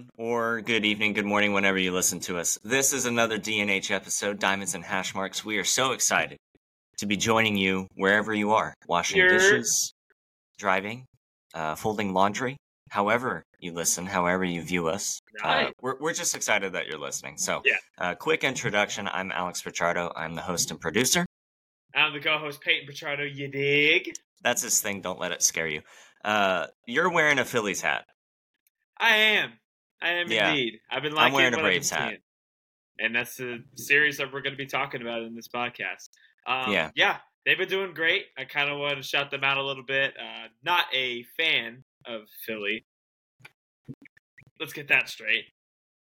afternoon, or good evening, good morning, whenever you listen to us. This is another DNH episode, Diamonds and Hash Marks. We are so excited to be joining you wherever you are, washing Yer. dishes, driving, uh, folding laundry, however you listen, however you view us. Uh, we're, we're just excited that you're listening. So, Yeah. uh, quick introduction I'm Alex Pichardo. I'm the host and producer. I'm the co-host Peyton Pichardo. You dig? That's his thing. Don't let it scare you. Uh, you're wearing a Phillies hat. I am. I am Yeah. indeed. I've been liking I'm wearing a Braves hat. seeing. and that's the series that we're going to be talking about in this podcast. Um, Yeah. yeah, they've been doing great. I kind of want to shout them out a little bit. Uh, not a fan of Philly. Let's get that straight.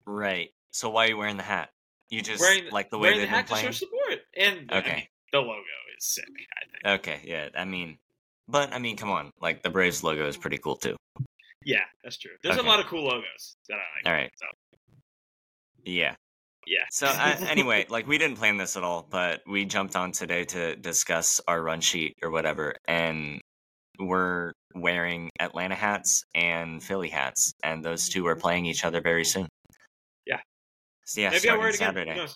Right. So why are you wearing the hat? You just Wearing like the way wearing they've the hat been to show playing. support, and I Okay. mean, the logo is sick. I think. Okay. Yeah. I mean, but I mean, come on. Like the Braves logo is pretty cool too. Yeah, that's true. There's Okay. a lot of cool logos that I like. All right. So Yeah. yeah. So uh, anyway, like we didn't plan this at all, but we jumped on today to discuss our run sheet or whatever, and we're wearing Atlanta hats and Philly hats, and those two are playing each other very soon. Yeah. So yeah, maybe I'll wear it again. Saturday.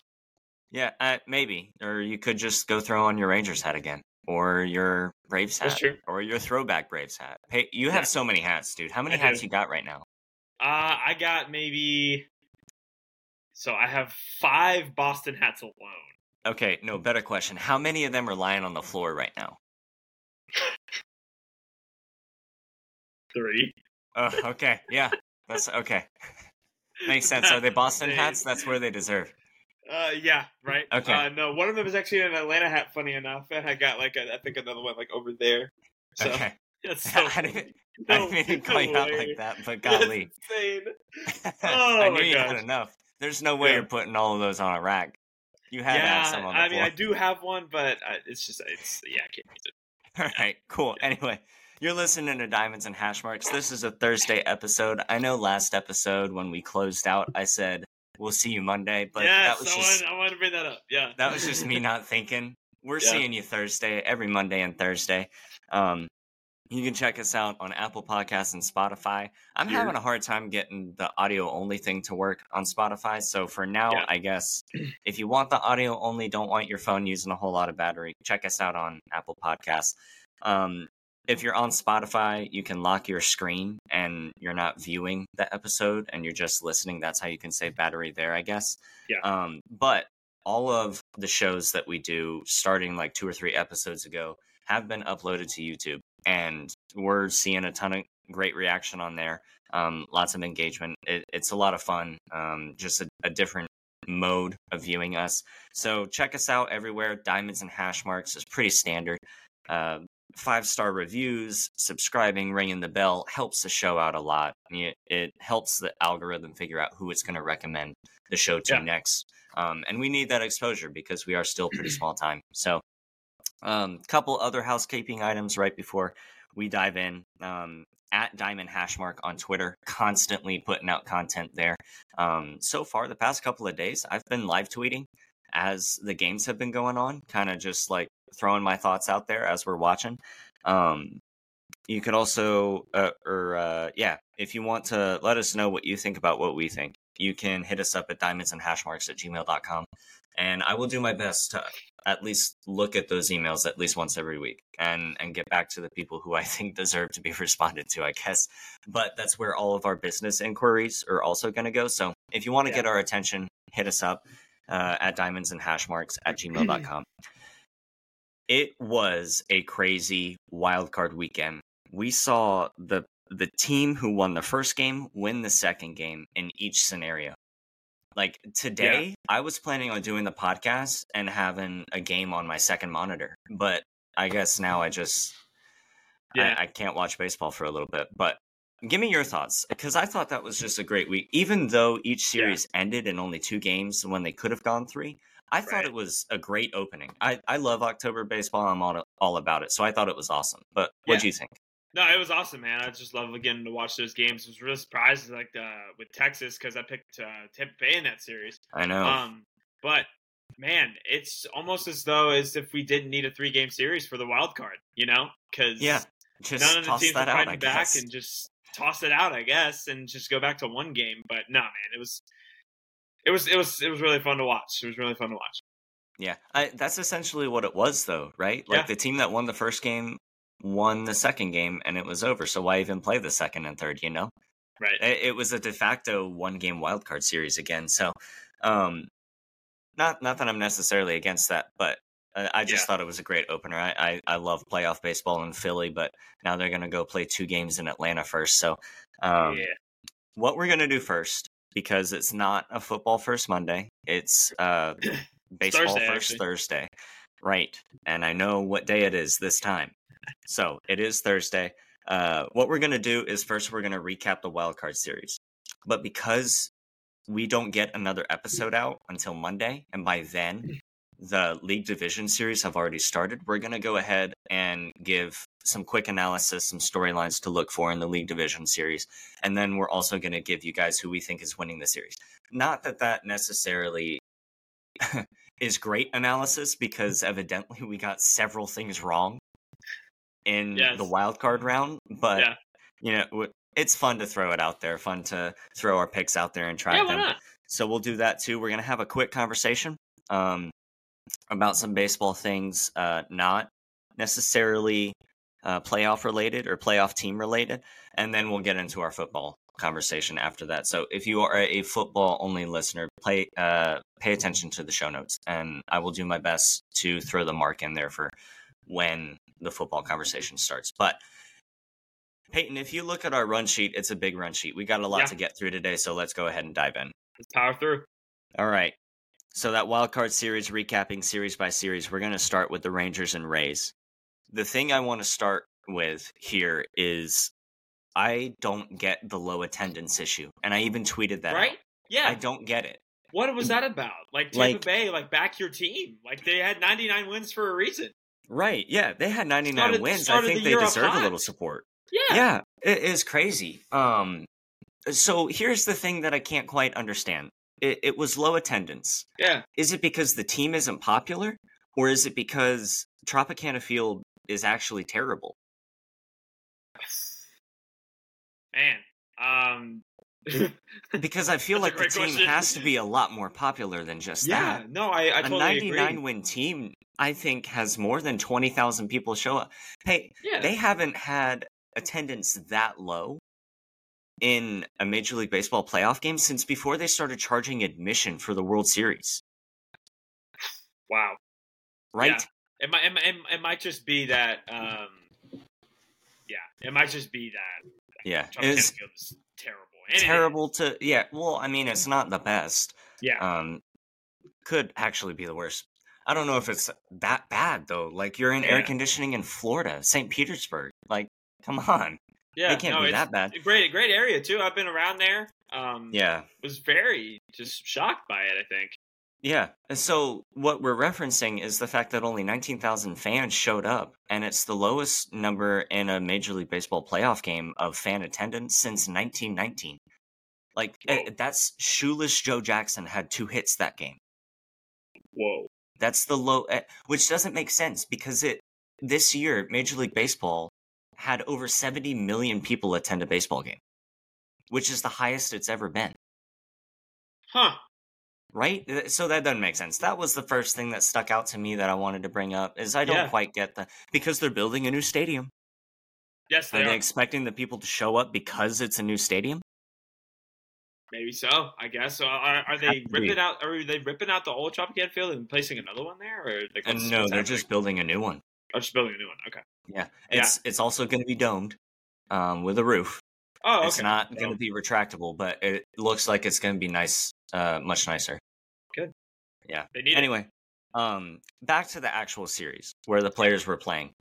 Yeah, uh, maybe. Or you could just go throw on your Rangers hat again, or your Braves hat, or your throwback Braves hat. Hey, you have Yeah. so many hats, dude. How many I hats do. you got right now? Uh, I got maybe. So I have five Boston hats alone. Okay, no, better question. How many of them are lying on the floor right now? Three. Oh, okay, yeah, that's okay. Makes sense. Are they Boston hats? That's where they deserve. Uh, yeah, right. Okay. Uh, no, one of them is actually an Atlanta hat. Funny enough, and I got like a, I think another one like over there. So Okay, that's so. I didn't, no, I didn't mean call you out like that, but That's golly, insane. I Oh knew my you had enough. There's no way Yeah. you're putting all of those on a rack. You had to have some on the I mean, floor. I do have one, but I, it's just it's yeah, I can't use it. All right, cool. Anyway, you're listening to Diamonds and Hash Marks. This is a Thursday episode. I know last episode when we closed out, I said we'll see you Monday, but yes, that was I just wanted, I wanted to bring that up. Yeah, that was just me not thinking. We're Yeah. seeing you Thursday, every Monday and Thursday. Um, you can check us out on Apple Podcasts and Spotify. I'm Yeah. having a hard time getting the audio only thing to work on Spotify. So for now, Yeah. I guess if you want the audio only, don't want your phone using a whole lot of battery, check us out on Apple Podcasts. Um, if you're on Spotify, you can lock your screen and you're not viewing the episode and you're just listening. That's how you can save battery there, I guess. Yeah. Um, but all of the shows that we do starting like two or three episodes ago have been uploaded to YouTube and we're seeing a ton of great reaction on there. Um, lots of engagement. It, it's a lot of fun. Um, just a, a different mode of viewing us. So check us out everywhere. Diamonds and hash marks is pretty standard. Uh, five star reviews, subscribing, ringing the bell helps the show out a lot. It, it helps the algorithm figure out who it's going to recommend the show to Yeah. next. Um, and we need that exposure because we are still pretty small time. So, um, couple other housekeeping items right before we dive in. Um, at Diamond Hashmark on Twitter, constantly putting out content there. Um, so far, the past couple of days, I've been live tweeting as the games have been going on, kind of just like throwing my thoughts out there as we're watching. Um, you could also, uh, or uh, yeah, if you want to let us know what you think about what we think, you can hit us up at diamonds and hashmarks at gmail.com. And I will do my best to at least look at those emails at least once every week and, and get back to the people who I think deserve to be responded to, I guess. But that's where all of our business inquiries are also going to go. So if you want to Yeah. get our attention, hit us up uh, at diamonds and hashmarks at gmail.com. it was a crazy wild card weekend. We saw the the team who won the first game win the second game in each scenario. Like today, I was planning on doing the podcast and having a game on my second monitor, but I guess now I just Yeah. I, I can't watch baseball for a little bit. But give me your thoughts because I thought that was just a great week. Even though each Yeah. series ended in only two games when they could have gone three, I thought it was a great opening. I, I love October baseball. I'm all, all about it. So I thought it was awesome. But what do Yeah. you think? No, it was awesome, man. I just love again to watch those games. I was really surprised, like uh, with Texas, because I picked uh, Tampa Bay in that series. I know. Um, but man, it's almost as though as if we didn't need a three game series for the wild card, you know? Because yeah. Just none of the teams are fighting I back guess. and just toss it out, I guess, and just go back to one game. But no, man, it was it was it was it was really fun to watch. It was really fun to watch. Yeah, I, that's essentially what it was, though, right? Like Yeah. the team that won the first game won the second game, and it was over. So why even play the second and third? You know, Right. it, it was a de facto one game wildcard series again. So, um, not not that I'm necessarily against that, but uh, I just Yeah. thought it was a great opener. I, I I love playoff baseball in Philly, but now they're gonna go play two games in Atlanta first. So, um, yeah. what we're gonna do first because it's not a football first Monday. It's uh baseball Thursday, first actually. Thursday. Right. And I know what day it is this time. So it is Thursday. Uh what we're gonna do is first we're gonna recap the wild card series. But because we don't get another episode out until Monday, and by then the league division series have already started, we're gonna go ahead and give some quick analysis, some storylines to look for in the league division series and then we're also going to give you guys who we think is winning the series. Not that that necessarily is great analysis because evidently we got several things wrong in Yes. the wild card round, but Yeah. you know it's fun to throw it out there, fun to throw our picks out there and try Yeah, them. So we'll do that too. We're gonna have a quick conversation um, about some baseball things, uh, not necessarily uh, playoff related or playoff team related, and then we'll get into our football conversation after that. So if you are a football only listener, play uh, pay attention to the show notes, and I will do my best to throw the mark in there for when the football conversation starts. But Peyton, if you look at our run sheet, it's a big run sheet. We got a lot Yeah. to get through today, so let's go ahead and dive in. Let's power through. All right. So that wild card series, recapping series by series, we're going to start with the Rangers and Rays. The thing I want to start with here is I don't get the low attendance issue, and I even tweeted that. out. Right? Yeah. I don't get it. What was that about? Like Tampa Like- Bay, like back your team. Like they had 99 wins for a reason. Right? Yeah, they had 99 Started- wins. I think the they deserve a little support. Yeah. Yeah, it is crazy. Um, so here's the thing that I can't quite understand. It, it was low attendance. Yeah. Is it because the team isn't popular, or is it because Tropicana Field is actually terrible? Man. Um Because I feel like the team question. has to be a lot more popular than just Yeah, that. Yeah, no, I, I a totally a 99 agree. win team, I think, has more than 20,000 people show up. Hey, Yeah. they haven't had attendance that low in a Major League Baseball playoff game since before they started charging admission for the World Series, wow. right? It might, it, might- it, it might just be that um yeah, it might just be that Yeah. It's terrible. And it- terrible to, yeah. Well, I mean, it's not the best. yeah. Um, could actually be the worst. I don't know if it's that bad though. Like you're in air conditioning in Florida, St. Petersburg. Like, come on, yeah. it can't no, be that bad. great great area too. I've been around there. Um Yeah, was very just shocked by it, I think. yeah. And so what we're referencing is the fact that only 19,000 fans showed up, and it's the lowest number in a Major League Baseball playoff game of fan attendance since 1919. Like eh, Whoa. that's shoeless Joe Jackson had two hits that game. Whoa. That's the low, eh, which doesn't make sense because it this year Major League Baseball had over 70 million people attend a baseball game, which is the highest it's ever been. Huh. Right? So that doesn't make sense. That was the first thing that stuck out to me that I wanted to bring up is I don't Yeah. quite get the because they're building a new stadium. Yes, they Are they they are. expecting the people to show up because it's a new stadium? Maybe so. I guess. So are, are they Has to be. ripping out? Are they ripping out the old Tropicana field and placing another one there, or like what's- uh, no, they're happening? just building a new one. Oh, just building a new one. Okay. Yeah. Yeah. It's it's also going to be domed um, with a roof. Oh, okay. It's not going to be retractable, but it looks like it's going to be nice, uh, much nicer. Need it. Anyway, um, back to the actual series where the players were playing.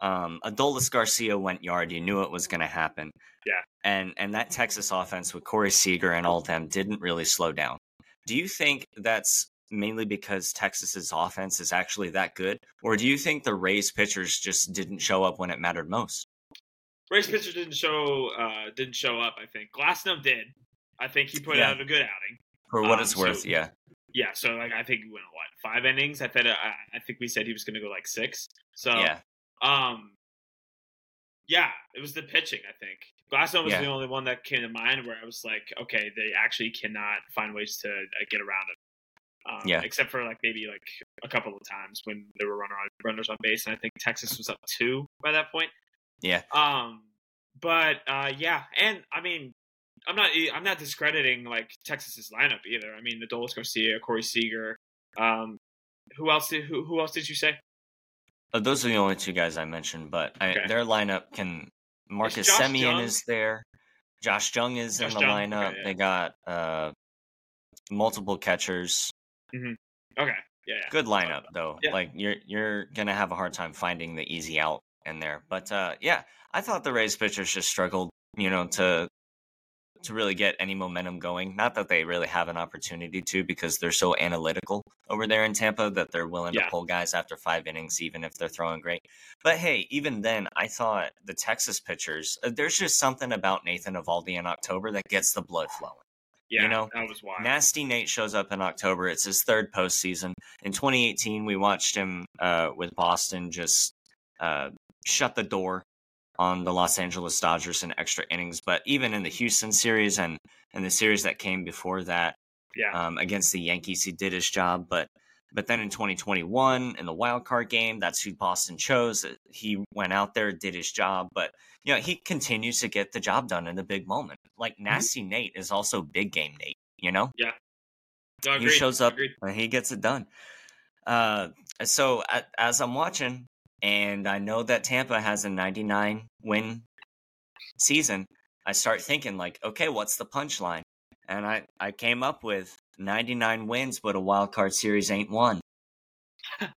Um, Adolis Garcia went yard. You knew it was going to happen. Yeah. And and that Texas offense with Corey Seager and all of them didn't really slow down. Do you think that's mainly because Texas's offense is actually that good, or do you think the Rays pitchers just didn't show up when it mattered most? Rays pitchers didn't show. Uh, didn't show up. I think Glasnow did. I think he put Yeah. out a good outing. For what Um, it's worth, so- yeah. Yeah. So like I think he went what five innings. I thought I, I think we said he was going to go like six. So Yeah. um, yeah, it was the pitching. I think Glasnow was Yeah. the only one that came to mind where I was like, okay, they actually cannot find ways to uh, get around it. Um, Yeah. Except for like maybe like a couple of times when there were runner on, runners on base, and I think Texas was up two by that point. Yeah. Um, but uh, yeah, and I mean, I'm not I'm not discrediting like Texas's lineup either. I mean, Adolis Garcia, Corey Seager. Um, who else did who, who else did you say? Uh, those are the only two guys I mentioned, but I, Okay. their lineup can. Marcus Jung? is there. Josh Jung is Josh in the Jung, lineup. okay, yeah. They got uh, multiple catchers. Okay, yeah, yeah. Good lineup though. Yeah. Like you're you're gonna have a hard time finding the easy out in there. But uh, yeah, I thought the Rays pitchers just struggled, you know, to to really get any momentum going. Not that they really have an opportunity to because they're so analytical over there in Tampa that they're willing Yeah. to pull guys after five innings, even if they're throwing great. But hey, even then, I thought the Texas pitchers, uh, there's just something about Nathan Eovaldi in October that gets the blood flowing. Yeah, you know, that was wild. Nasty Nate shows up in October. It's his third postseason. In 2018, we watched him uh, with Boston just uh, shut the door on the Los Angeles Dodgers in extra innings. But even in the Houston series and, and the series that came before that yeah, um, against the Yankees, he did his job. But but then in 2021, in the wild card game, that's who Boston chose. He went out there, did his job, but you know he continues to get the job done in the big moment. Like Mm-hmm. Nasty Nate is also big game Nate. You know, No, he shows up and he gets it done. Uh, so as I'm watching, and I know that Tampa has a 99 win season, I start thinking like, okay, what's the punchline? And I I came up with 99 wins, but a wild card series ain't won.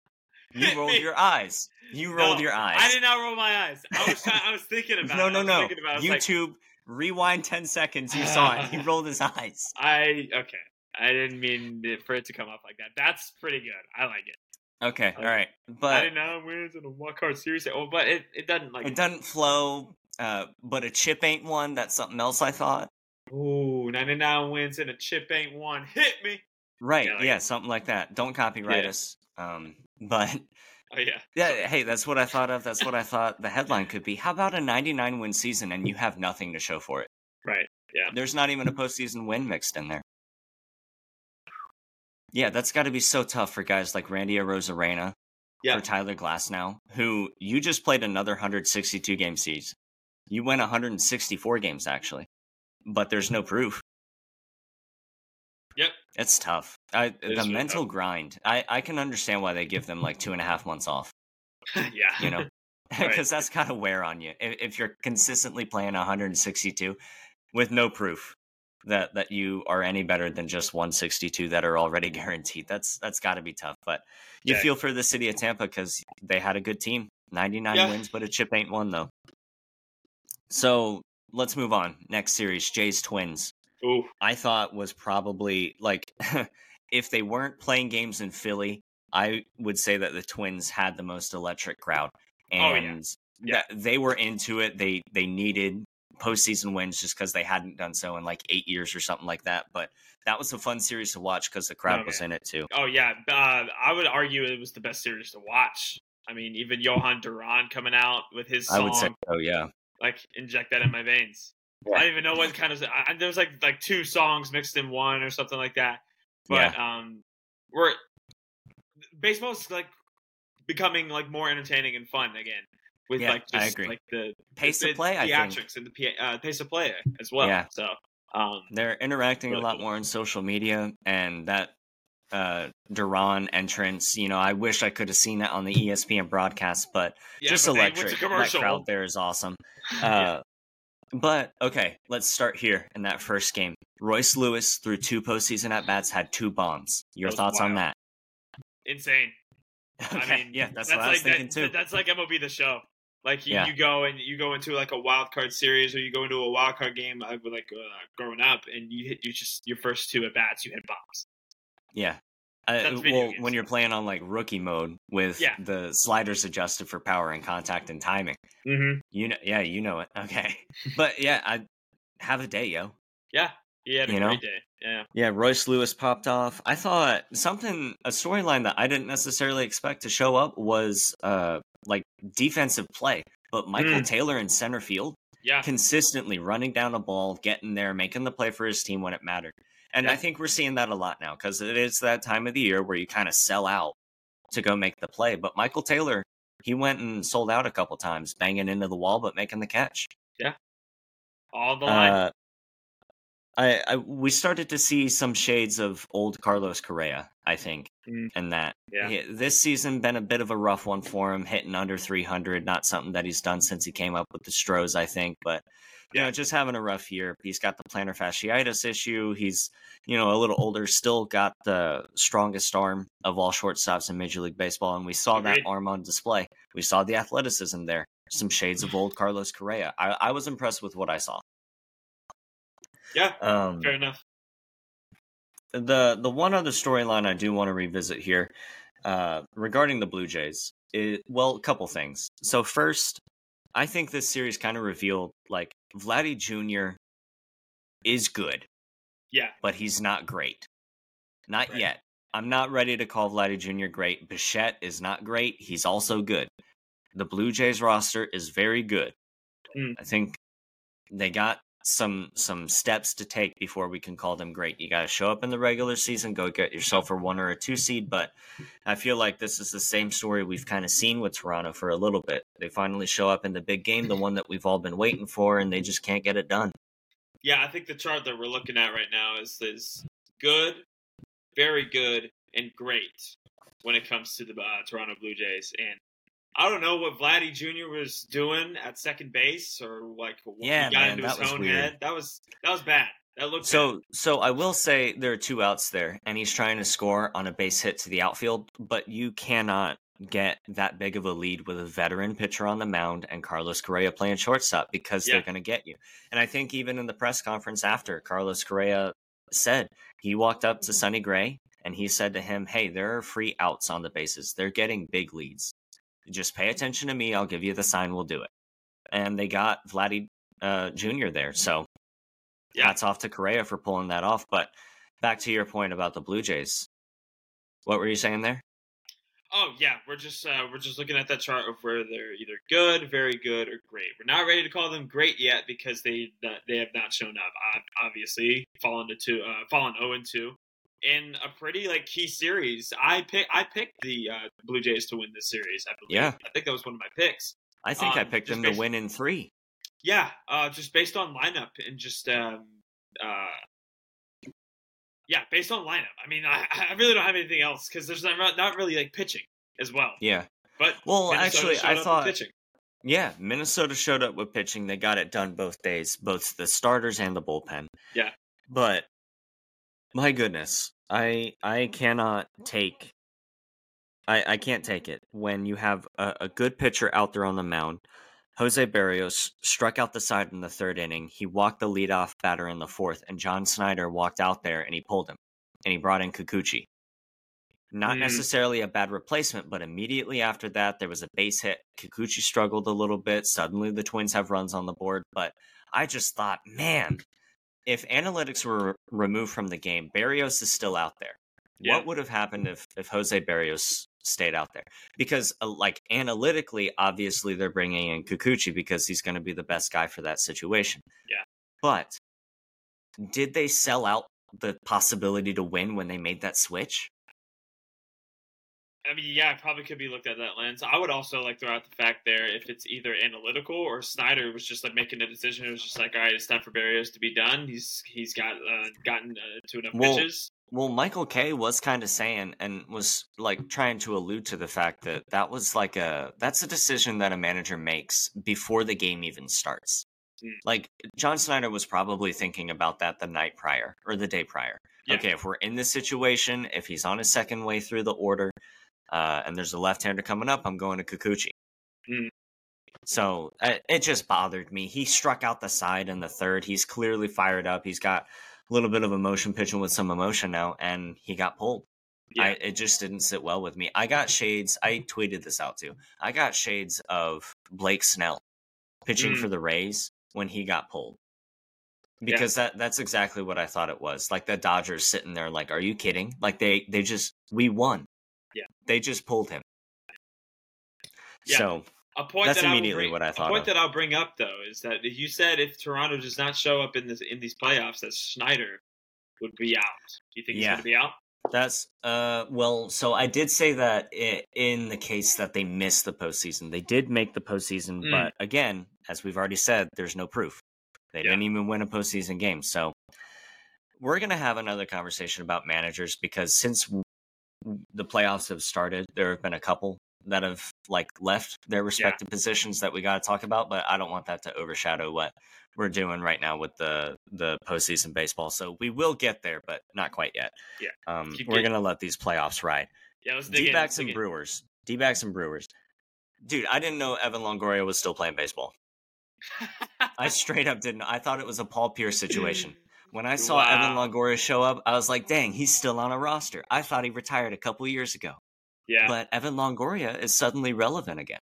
You rolled your eyes. You rolled No, your eyes. I did not roll my eyes. I was trying, I was thinking about no, it. no, I no. about it. Like, YouTube, rewind 10 seconds. You saw it. He rolled his eyes. I okay. I didn't mean for it to come up like that. That's pretty good. I like it. Okay, all right. I But didn't know wins in a wild card series. Oh, but it, it doesn't like. it doesn't flow. Uh, but a chip ain't one. That's something else I thought. Ooh, 99 wins and a chip ain't one. Hit me. Right. Yeah, Yeah, something like that. Don't copyright Yeah. us. Um, but Oh yeah. yeah, hey, that's what I thought of. That's what I thought the headline could be. How about a 99 win season and you have nothing to show for it? Right. Yeah. There's not even a postseason win mixed in there. Yeah, that's got to be so tough for guys like Randy Arozarena, Yeah. for Tyler Glasnow, who you just played another 162 game season. You went 164 games actually, but there's no proof. It's tough. I, the mental tough. grind. I, I can understand why they give them like two and a half months off. yeah. You know, Right. because that's kind of wear on you if, if you're consistently playing 162 with no proof that that you are any better than just 162 that are already guaranteed. That's that's got to be tough. But you Yeah. feel for the city of Tampa because they had a good team, 99 Yeah. wins, but a chip ain't one though. So let's move on. Next series, Jays Twins. Ooh. I thought was probably like if they weren't playing games in Philly, I would say that the Twins had the most electric crowd, Oh, yeah. and Yeah. they were into it. They they needed postseason wins just because they hadn't done so in like eight years or something like that. But that was a fun series to watch because the crowd Oh, was in it too. Oh yeah. Uh, I would argue it was the best series to watch. I mean, even Jhoan Duran coming out with his song, I would say, oh yeah, like inject that in my veins. Yeah. I don't even know what kind of. I, there was like like two songs mixed in one or something like that. But um, we're baseball's like becoming like more entertaining and fun again with Yeah, like just like the pace the of play. I think theatrics and the uh, pace of play as well. Yeah. So um, they're interacting Really a lot cool. more on social media, and that uh Duran entrance. You know, I wish I could have seen that on the ESPN broadcast, but yeah, just but electric. That crowd there is awesome. Yeah. Uh, But okay, let's start here in that first game. Royce Lewis through two postseason at bats had two bombs. Your thoughts on that? Insane. Okay, I mean, yeah, that's, what I was like thinking that, too. That's like MLB the show. Like you, Yeah. you go and you go into like a wild card series, or you go into a wild card game, like with like uh, growing up, and you hit you just your first two at bats, you hit bombs. Yeah. Uh, well, games. when you're playing on like rookie mode with Yeah. the sliders adjusted for power and contact and timing, Mm-hmm. you know, yeah, you know it. Okay, but yeah, I have a day, yo. Yeah, he had a You great know? day. Yeah, Yeah, Royce Lewis popped off. I thought something a storyline that I didn't necessarily expect to show up was uh like defensive play, but Michael Mm. Taylor in center field. Yeah. consistently running down a ball, getting there, making the play for his team when it mattered. And I think we're seeing that a lot now because it is that time of the year where you kind of sell out to go make the play. But Michael Taylor, he went and sold out a couple times, banging into the wall but making the catch. Yeah, all the line. Uh, I, I we started to see some shades of old Carlos Correa, I think, Mm. and that Yeah. he- this season been a bit of a rough one for him, hitting under 300. Not something that he's done since he came up with the Stros, I think, but you know, just having a rough year. He's got the plantar fasciitis issue. He's you know a little older, still got the strongest arm of all shortstops in Major League Baseball, and we saw that arm on display. We saw the athleticism there. Some shades of old Carlos Correa. I, I was impressed with what I saw. yeah. Um, Fair enough. the the one other storyline I do want to revisit here uh, regarding the Blue Jays, is, well, a couple things. So first, I think this series kind of revealed like Vladdy Jr. is good, Yeah. but he's not great. Not Right. yet. I'm not ready to call Vladdy Jr. great. Bichette is not great. He's also good. The Blue Jays roster is very good. Mm. I think they got some some steps to take before we can call them great. You got to show up in the regular season, go get yourself a one or a two seed. But I feel like this is the same story we've kind of seen with Toronto for a little bit. They finally show up in the big game, the one that we've all been waiting for, and they just can't get it done. Yeah, I think the chart that we're looking at right now is is good, very good, and great when it comes to the uh, Toronto Blue Jays. And I don't know what Vladdy Jr. was doing at second base or like when Yeah, he got man, into his own weird. head. That was that was bad. That looked bad. So, so I will say there are two outs there, and he's trying to score on a base hit to the outfield, but you cannot get that big of a lead with a veteran pitcher on the mound and Carlos Correa playing shortstop because they're going to get you. And I think even in the press conference after, Carlos Correa said he walked up to Sonny Gray and he said to him, "Hey, there are free outs on the bases. They're getting big leads. Just pay attention to me. I'll give you the sign. We'll do it." And they got Vladdy uh, Jr. there, so Yeah. hats off to Correa for pulling that off. But back to your point about the Blue Jays. What were you saying there? Oh yeah, we're just uh, we're just looking at that chart of where they're either good, very good, or great. We're not ready to call them great yet because they they have not shown up. Obviously, fallen to two, uh, fallen zero and two in a pretty like key series. I pick I picked the uh, Blue Jays to win this series. I believe. Yeah. I think that was one of my picks. I think I Um, picked them to win in three. Yeah, uh, just based on lineup and just um, uh, yeah, based on lineup. I mean, I, I really don't have anything else because there's not not really like pitching as well. Yeah. But Well, Minnesota actually, I thought pitching. Yeah, Minnesota showed up with pitching. They got it done both days, both the starters and the bullpen. Yeah. But my goodness, I I cannot take I I can't take it when you have a, a good pitcher out there on the mound. Jose Berrios struck out the side in the third inning. He walked the leadoff batter in the fourth, and John Schneider walked out there and he pulled him, and he brought in Kikuchi. Not Mm. necessarily a bad replacement, but immediately after that, there was a base hit. Kikuchi struggled a little bit. Suddenly, the Twins have runs on the board. But I just thought, man, if analytics were removed from the game, Berrios is still out there. Yeah. What would have happened if, if Jose Berrios stayed out there? Because, uh, like, analytically, obviously, they're bringing in Kikuchi because he's going to be the best guy for that situation. Yeah. But did they sell out the possibility to win when they made that switch? I mean, yeah, it probably could be looked at that lens. I would also like throw out the fact there if it's either analytical or Schneider was just like making a decision. It was just like, all right, it's time for Berrios to be done. He's he's got uh, gotten uh, to enough Well, pitches. Well, Michael Kay was kind of saying and was like trying to allude to the fact that that was like a that's a decision that a manager makes before the game even starts. Mm. Like John Schneider was probably thinking about that the night prior or the day prior. Yeah. Okay, if we're in this situation, if he's on his second way through the order, uh, and there's a left-hander coming up, I'm going to Kikuchi. Mm. So uh, it just bothered me. He struck out the side in the third. He's clearly fired up. He's got little bit of emotion pitching with some emotion now, and he got pulled. I, Yeah. it just didn't sit well with me. I got shades. I tweeted this out too. I got shades of Blake Snell pitching Mm. for the Rays when he got pulled. Yeah. Because that that's exactly what I thought it was. Like the Dodgers sitting there like, are you kidding? Like they they just we won. Yeah. They just pulled him. Yeah. So A point That's that immediately I bring, what I thought A point of. that I'll bring up though is that you said if Toronto does not show up in this in these playoffs, that Schneider would be out. Do you think he's going to be out? That's uh well, so I did say that i- in the case that they missed the postseason, they did make the postseason, Mm. but again, as we've already said, there's no proof. They Yeah. didn't even win a postseason game. So we're gonna have another conversation about managers because since the playoffs have started, there have been a couple that have like left their respective positions that we got to talk about. But I don't want that to overshadow what we're doing right now with the the postseason baseball. So we will get there, but not quite yet. Yeah. um, Keep we're getting- gonna let these playoffs ride. Yeah, let's dig D in. and. Brewers. D backs and Brewers. Dude, I didn't know Evan Longoria was still playing baseball. I straight up didn't. I thought it was a Paul Pierce situation. When I saw Evan Longoria show up, I was like, dang, he's still on a roster. I thought he retired a couple years ago. Yeah, But Evan Longoria is suddenly relevant again.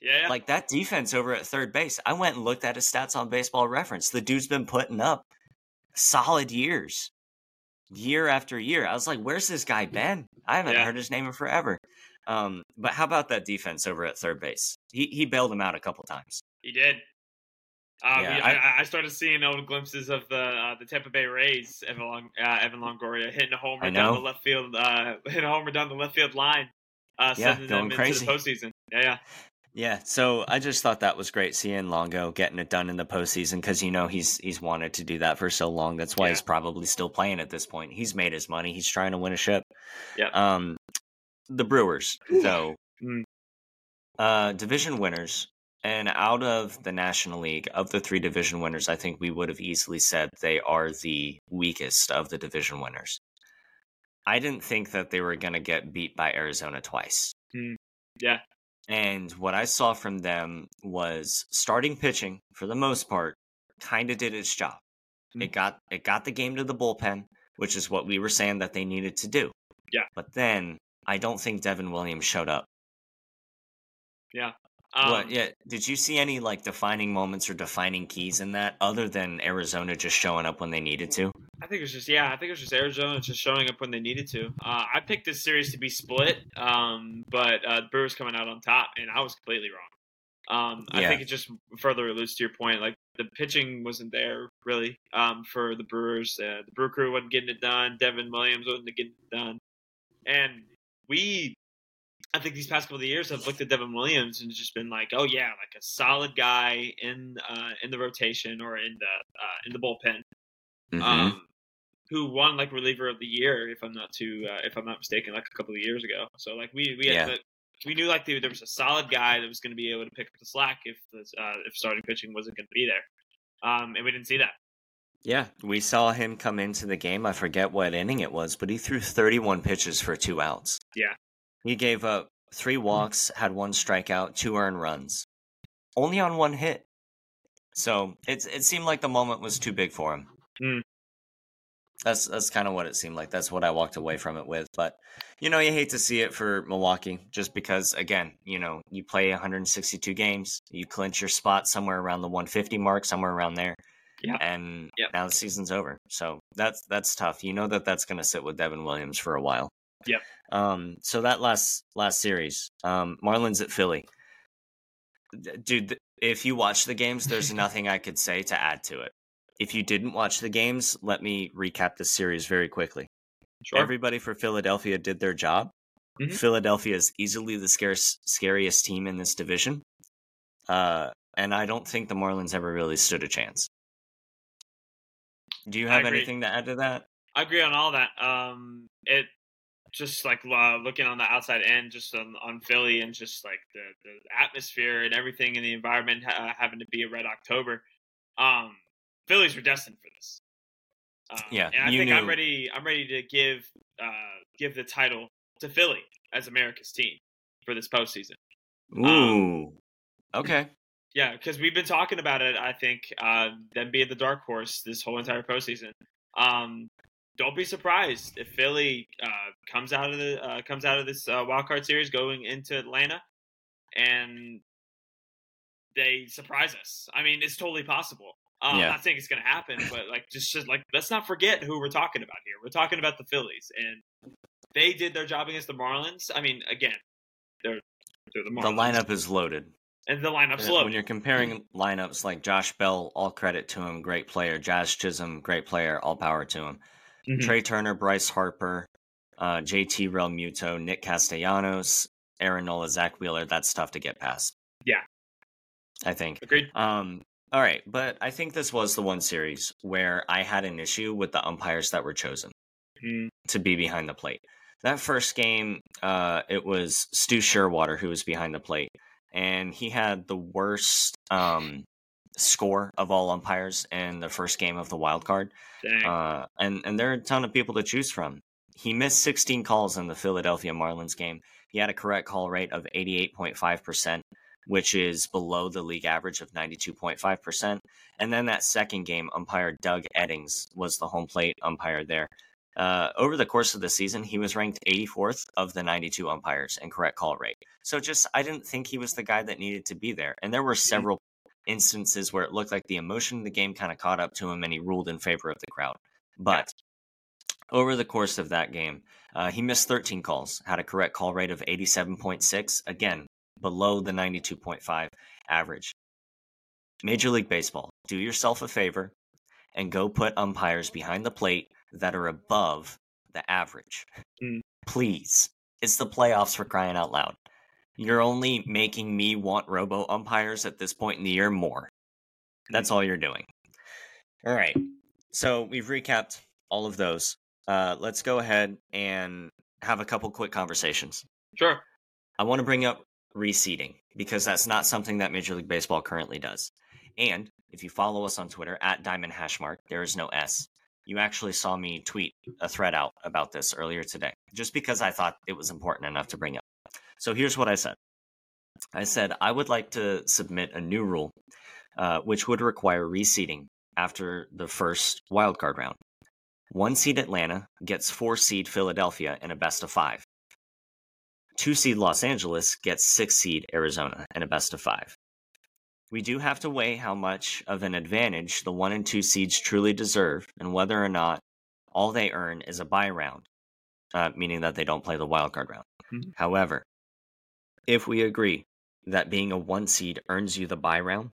yeah, yeah. Like that defense over at third base. I went and looked at his stats on baseball reference. The dude's been putting up solid years. Year after year. I was like, where's this guy been? I haven't Yeah. heard his name in forever. Um, but how about that defense over at third base? He he bailed him out a couple times. he did. Uh, Yeah, I- I, started seeing old glimpses of the uh, the Tampa Bay Rays. Evan, Long, uh, Evan Longoria hitting a homer down the left field, uh, hitting a homer down the left field line, uh, Yeah, sending going them crazy. into the postseason. Yeah, yeah, Yeah, so I just thought that was great seeing Longo getting it done in the postseason because you know he's he's wanted to do that for so long. That's why Yeah. he's probably still playing at this point. He's made his money. He's trying to win a ship. Yep. Um, the Brewers, though, Mm. uh, division winners, and out of the National League, of the three division winners, I think we would have easily said they are the weakest of the division winners. I didn't think that they were going to get beat by Arizona twice. yeah. And what I saw from them was starting pitching for the most part kind of did its job. Mm. It got it got the game to the bullpen, which is what we were saying that they needed to do. Yeah. But then I don't think Devin Williams showed up. Um, what? Yeah. Did you see any like defining moments or defining keys in that, other than Arizona just showing up when they needed to? I think it was just yeah. I think it was just Arizona just showing up when they needed to. Uh, I picked this series to be split, um, but uh, the Brewers coming out on top, and I was completely wrong. Um, I Yeah. think it just further alludes to your point. Like the pitching wasn't there really um, for the Brewers. Uh, the Brew Crew wasn't getting it done. Devin Williams wasn't getting it done, and we. I think these past couple of years, I've looked at Devin Williams and just been like, "Oh yeah, like a solid guy in uh, in the rotation or in the uh, in the bullpen." Mhm. um, who won like reliever of the year, if I'm not too, uh, if I'm not mistaken, like a couple of years ago. So like we we had the, we knew like there there was a solid guy that was going to be able to pick up the slack if the uh, if starting pitching wasn't going to be there, um, and we didn't see that. yeah, we saw him come into the game. I forget what inning it was, but he threw 31 pitches for two outs. Yeah. He gave up three walks, had one strikeout, two earned runs, only on one hit. So it's it seemed like the moment was too big for him. Mm. That's that's kind of what it seemed like. That's what I walked away from it with. But you know, you hate to see it for Milwaukee, just because again, you know, you play 162 games, you clinch your spot somewhere around the 150 mark, somewhere around there. Yeah. And Yep. now the season's over. So that's that's tough. You know that that's going to sit with Devin Williams for a while. Yep. Um. So that last last series, um, Marlins at Philly. Dude, if you watch the games, there's nothing I could say to add to it. If you didn't watch the games, let me recap the series very quickly. Sure. Everybody for Philadelphia did their job. Mhm. Philadelphia is easily the scarce, scariest team in this division. Uh, and I don't think the Marlins ever really stood a chance. Do you have anything to add to that? I agree on all that. Um, it just like uh, looking on the outside end, just on, on Philly, and just like the, the atmosphere and everything in the environment uh, having to be a red October. Um, Phillies were destined for this. Um, Yeah, and I think I'm ready. I'm ready to give uh, give the title to Philly as America's team for this postseason. Ooh. Um, okay. Yeah, because we've been talking about it. I think uh, them being the dark horse this whole entire postseason. Um, don't be surprised if Philly uh, comes out of the uh, comes out of this uh, wild card series going into Atlanta, and they surprise us. I mean, it's totally possible. Um, I'm not saying it's going to happen, but like just, just like let's not forget who we're talking about here. We're talking about the Phillies, and they did their job against the Marlins. I mean, again, they're through the The lineup is loaded. and the lineup's Uh, low. When you're comparing lineups like Josh Bell, all credit to him, great player. Jazz Chisholm, great player, all power to him. Mhm. Trea Turner, Bryce Harper, uh, JT Realmuto, Nick Castellanos, Aaron Nola, Zack Wheeler. That's tough to get past. Yeah. I think. Agreed. Um, all right, but I think this was the one series where I had an issue with the umpires that were chosen Mm, to be behind the plate. That first game, uh, it was Stu Scheurwater who was behind the plate, and he had the worst um, score of all umpires in the first game of the wild card. Uh, and and there are a ton of people to choose from. He missed 16 calls in the Philadelphia Marlins game. He had a correct call rate of 88.5%, which is below the league average of 92.5%. And then that second game, umpire Doug Eddings was the home plate umpire there. Uh, over the course of the season, he was ranked 84th of the 92 umpires in correct call rate. So just, I didn't think he was the guy that needed to be there. And there were several instances where it looked like the emotion of the game kind of caught up to him and he ruled in favor of the crowd. But over the course of that game, uh, he missed 13 calls, had a correct call rate of 87.6, again, below the 92.5 average. Major League Baseball, do yourself a favor and go put umpires behind the plate that are above the average. Mm. Please. It's the playoffs for crying out loud. You're only making me want robo umpires at this point in the year more. That's all you're doing. All right. So we've recapped all of those. Uh, let's go ahead and have a couple quick conversations. sure. I want to bring up reseeding because that's not something that Major League Baseball currently does. And if you follow us on Twitter at Diamond Hashmark, there is no S. You actually saw me tweet a thread out about this earlier today, just because I thought it was important enough to bring up. So here's what I said I said I would like to submit a new rule, uh, which would require reseeding after the first wildcard round. One seed Atlanta gets four seed Philadelphia in a best of five. Two seed Los Angeles gets six seed Arizona in a best of five. We do have to weigh how much of an advantage the one and two seeds truly deserve and whether or not all they earn is a bye round, uh, meaning that they don't play the wildcard round. Mhm. However, if we agree that being a one seed earns you the bye round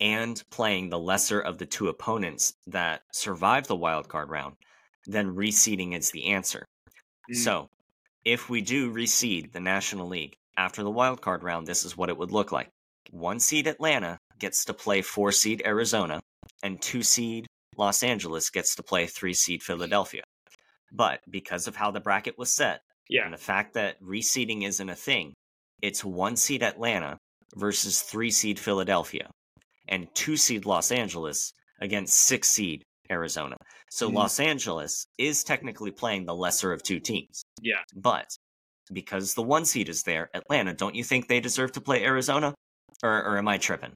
and playing the lesser of the two opponents that survive the wildcard round, then reseeding is the answer. Mm. So, if we do reseed the National League after the wildcard round, this is what it would look like. One seed Atlanta gets to play four seed Arizona, and two seed Los Angeles gets to play three seed Philadelphia. But because of how the bracket was set, Yeah. and the fact that reseeding isn't a thing, it's one seed Atlanta versus three seed Philadelphia, and two seed Los Angeles against six seed Arizona. So Mhm. Los Angeles is technically playing the lesser of two teams. Yeah. But because the one seed is there, Atlanta, don't you think they deserve to play Arizona? Or, or am I tripping?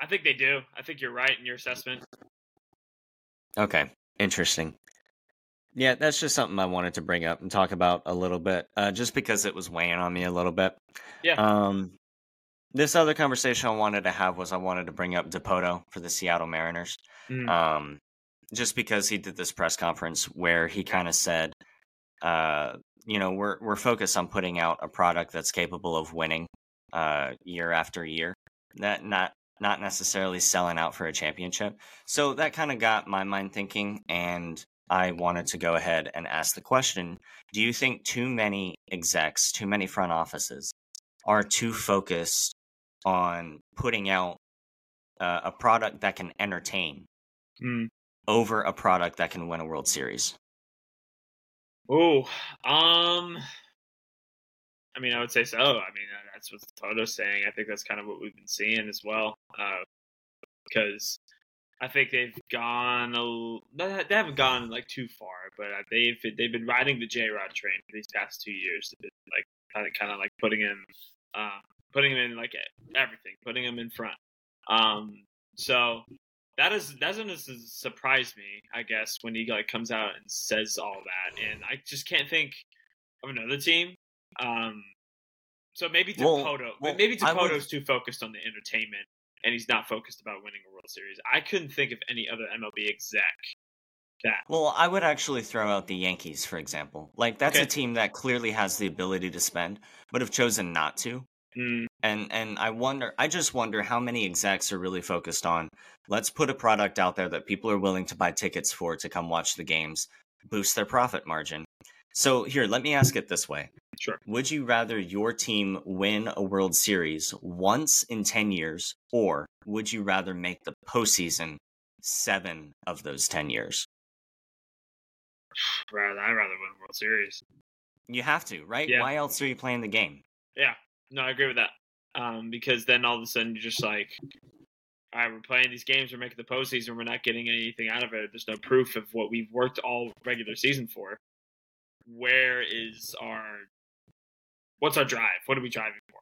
I think they do. I think you're right in your assessment. Okay, interesting. Yeah, that's just something I wanted to bring up and talk about a little bit, uh, just because it was weighing on me a little bit. Yeah. Um, this other conversation I wanted to have was I wanted to bring up Dipoto for the Seattle Mariners. Mm. Um, just because he did this press conference where he kind of said, uh, you know, we're we're focused on putting out a product that's capable of winning uh, year after year. That not not necessarily selling out for a championship. So that kind of got my mind thinking, and I wanted to go ahead and ask the question: Do you think too many execs, too many front offices, are too focused on putting out uh, a product that can entertain Mm. over a product that can win a World Series? Oh, um, I mean, I would say so. I mean, uh, that's what Toto's saying. I think that's kind of what we've been seeing as well. Because I think they've gone a, they haven't gone like too far, but uh, they've they've been riding the J Rod train for these past two years. They've been like kind of kind of like putting him, uh, putting him in like everything, putting him in front. Um, so that is doesn't surprise me. I guess when he like comes out and says all that, and I just can't think of another team. Um, so maybe Well- well, maybe I would- too focused on the entertainment, and he's not focused about winning a World Series. I couldn't think of any other MLB exec that. Well, I would actually throw out the Yankees, for example. Like that's Okay. a team that clearly has the ability to spend, but have chosen not to. Mm, And and I wonder, I just wonder how many execs are really focused on. Let's put a product out there that people are willing to buy tickets for to come watch the games, boost their profit margin. So here, let me ask it this way: sure. Would you rather your team win a World Series once in ten years, or would you rather make the postseason seven of those ten years? Rather, I'd rather win a World Series. You have to, right? Yeah. Why else are you playing the game? Yeah, no, I agree with that. Um, because then all of a sudden you're just like, all right, we're playing these games, we're making the postseason, we're not getting anything out of it. There's no proof of what we've worked all regular season for. Where is our, what's our drive? What are we driving for?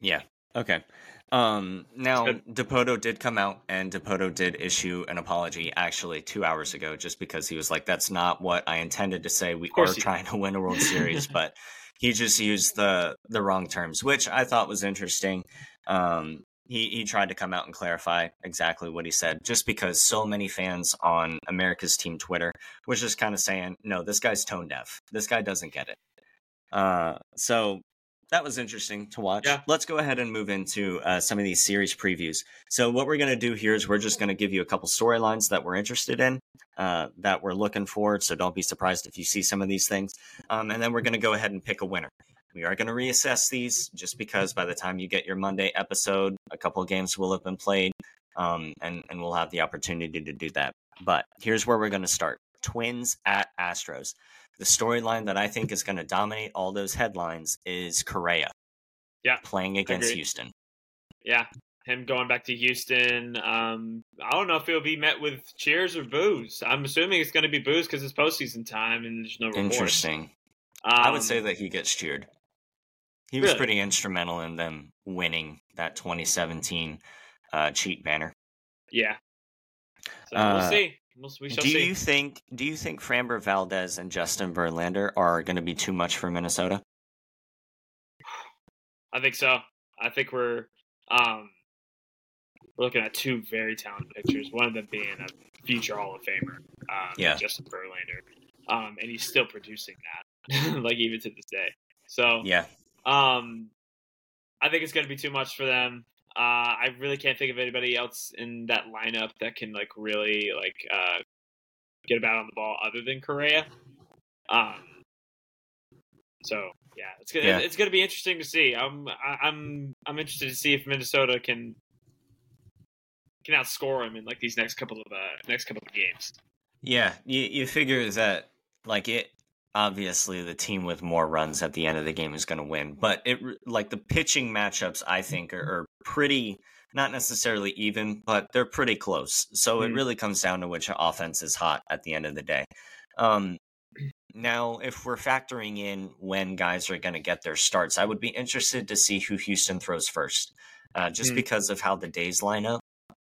Yeah. Okay. Um, now. Dipoto did come out and Dipoto did issue an apology actually two hours ago just because he was like, that's not what I intended to say. We are trying to win a World Series, but he just used the, the wrong terms, which I thought was interesting. Um, he, he tried to come out and clarify exactly what he said just because so many fans on America's Team Twitter was just kind of saying, no, this guy's tone deaf. This guy doesn't get it. Uh, so that was interesting to watch. Yeah. Let's go ahead and move into uh, some of these series previews. So, what we're going to do here is we're just going to give you a couple storylines that we're interested in, uh, that we're looking for. So, don't be surprised if you see some of these things. Um, and then we're going to go ahead and pick a winner. We are going to reassess these just because by the time you get your Monday episode, a couple of games will have been played, um, and, and we'll have the opportunity to do that. But here's where we're going to start Twins at Astros. The storyline that I think is going to dominate all those headlines is Correa. Yeah, Playing against. Houston. Yeah, him going back to Houston. Um, I don't know if he'll be met with cheers or boos. I'm assuming it's going to be boos because it's postseason time and there's no. Interesting. Um, I would say that he gets cheered. He was Really? pretty instrumental in them winning that 2017 uh, cheat banner. Yeah. So Uh, we'll see. We'll, we shall Do see. you think? Do you think Framber Valdez and Justin Verlander are going to be too much for Minnesota? I think so. I think we're um we're looking at two very talented pitchers. One of them being a future Hall of Famer, um, Yeah. Justin Verlander, um, and he's still producing that, like even to this day. So, Yeah. Um, I think it's going to be too much for them. Uh, I really can't think of anybody else in that lineup that can like really like uh, get about on the ball other than Correa. Um, so yeah, it's gonna Yeah. it's gonna be interesting to see. I'm I'm I'm interested to see if Minnesota can can outscore him in like these next couple of uh, next couple of games. Yeah, you you figure that like it obviously the team with more runs at the end of the game is going to win, but it like the pitching matchups I think are, are pretty not necessarily even, but they're pretty close. So it Hmm. really comes down to which offense is hot at the end of the day. Um now, if we're factoring in when guys are going to get their starts, I would be interested to see who Houston throws first, uh, just Hmm. because of how the days line up.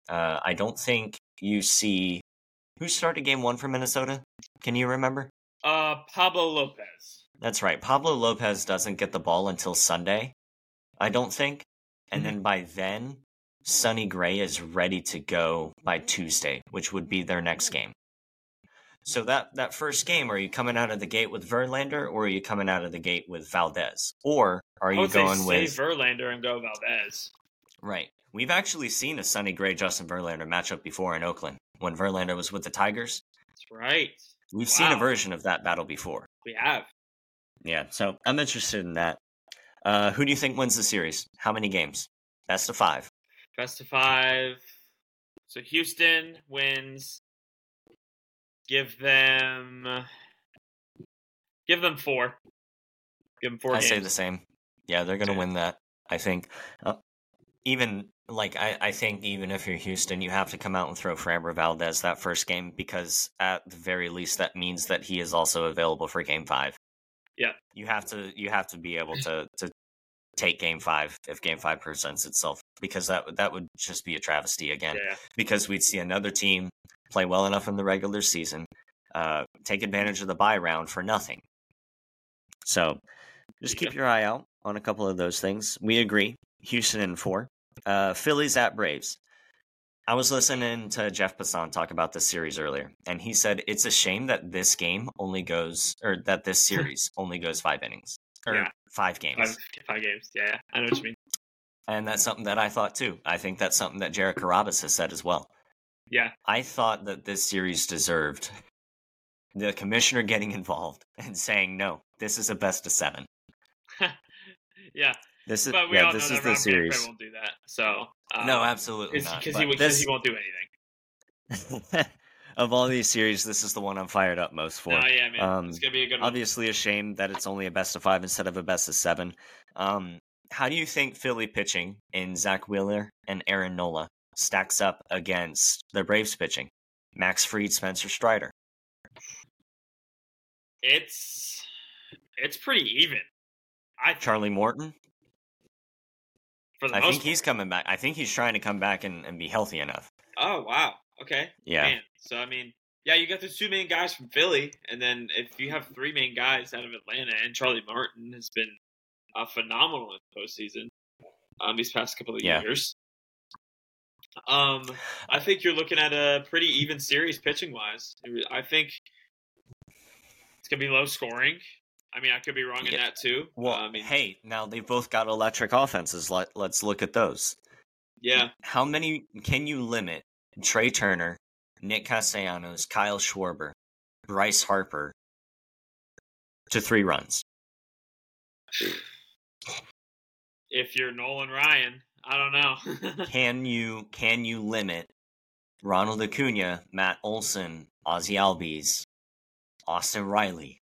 Uh, I don't think you see who started game one for Minnesota? Can you remember? Uh, Pablo Lopez. That's right. Pablo Lopez doesn't get the ball until Sunday, I don't think. And Mhm. then by then, Sonny Gray is ready to go by Tuesday, which would be their next game. So that, that first game, are you coming out of the gate with Verlander or are you coming out of the gate with Valdez? Or are you going with Verlander and go Valdez. Right. We've actually seen a Sonny Gray Justin Verlander matchup before in Oakland when Verlander was with the Tigers. That's right. We've seen a version of that battle before. We have. Yeah, so I'm interested in that. Uh, who do you think wins the series? How many games? Best of five. Best of five. So Houston wins. Give them. Give them four. Give them four I games. say the same. Yeah, they're going to win that. I think. Uh, even like I, I think even if you're Houston, you have to come out and throw Framber Valdez that first game because at the very least that means that he is also available for Game Five. Yeah. you have to you have to be able to to take Game Five if Game Five presents itself because that would- that would just be a travesty again. Yeah. because we'd see another team play well enough in the regular season, uh, take advantage of the buy round for nothing. So just keep Yeah. your eye out on a couple of those things. We agree. Houston in four. Uh, Phillies at Braves. I was listening to Jeff Passan talk about this series earlier, and he said it's a shame that this game only goes, or that this series only goes five innings or Yeah. five games. Five, five games. Yeah, yeah, I know what you mean. And that's something that I thought too. I think that's something that Jared Carrabis has said as well. Yeah. I thought that this series deserved the commissioner getting involved and saying, no, this is a best of seven. yeah, This is but we yeah, all this know is that Rob the series. Manfred won't do that. So uh, no, absolutely not. because he, this- he won't do anything. of all these series, this is the one I'm fired up most for. No, yeah, man, Um, it's gonna be a good one. Obviously, a shame that it's only a best of five instead of a best of seven. Um, how do you think Philly pitching in Zack Wheeler and Aaron Nola stacks up against the Braves pitching? Max Fried, Spencer Strider. It's it's pretty even. I Charlie Morton. For the I most think he's coming back. I think he's trying to come back and, and be healthy enough. Oh wow. Okay. Yeah. Man. So I mean, yeah, you got the two main guys from Philly, and then if you have three main guys out of Atlanta, and Charlie Morton has been uh, phenomenal in the postseason um, these past couple of Yeah. years. Um, I think you're looking at a pretty even series pitching wise. I think it's gonna be low scoring. I mean, I could be wrong in Yeah. that too. Well, I mean, hey, now they've both got electric offenses. Let, let's look at those. yeah, How many can you limit Trea Turner, Nick Castellanos, Kyle Schwarber, Bryce Harper to three runs? if you're Nolan Ryan, I don't know. Can you can you limit Ronald Acuna, Matt Olson, Ozzie Albies, Austin Riley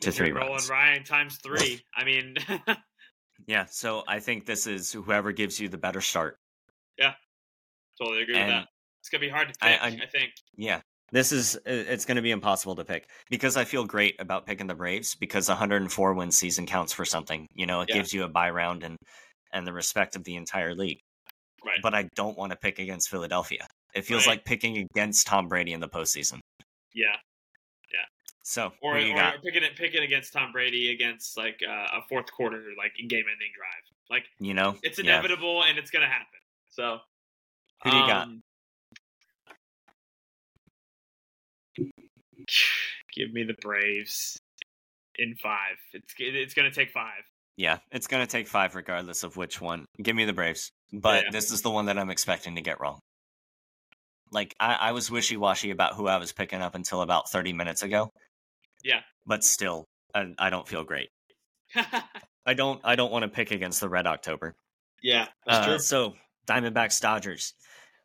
to three runs? Ryan times three. I mean, Yeah, so I think this is whoever gives you the better start. Yeah, totally agree And with that. It's gonna be hard to I- pick. I- I, think. Yeah. This is it's going to be impossible to pick because I feel great about picking the Braves because 104 win season counts for something. You know, it Yeah. gives you a buy round and and the respect of the entire league. Right. But I don't want to pick against Philadelphia. It feels Right. like picking against Tom Brady in the postseason. Yeah. So Or, you or got? picking it picking against Tom Brady against like uh, a fourth quarter like game ending drive. Like You know, it's Yeah. inevitable and it's gonna happen. So Who do you got? um, Give me the Braves in five. It's it's gonna take five. Yeah, it's going to take five regardless of which one. Give me the Braves. But Yeah. this is the one that I'm expecting to get wrong. Like, I, I was wishy washy about who I was picking up until about 30 minutes ago. Yeah. But still, I, I don't feel great. I don't I don't want to pick against the Red October. yeah, Uh, so Diamondbacks Dodgers.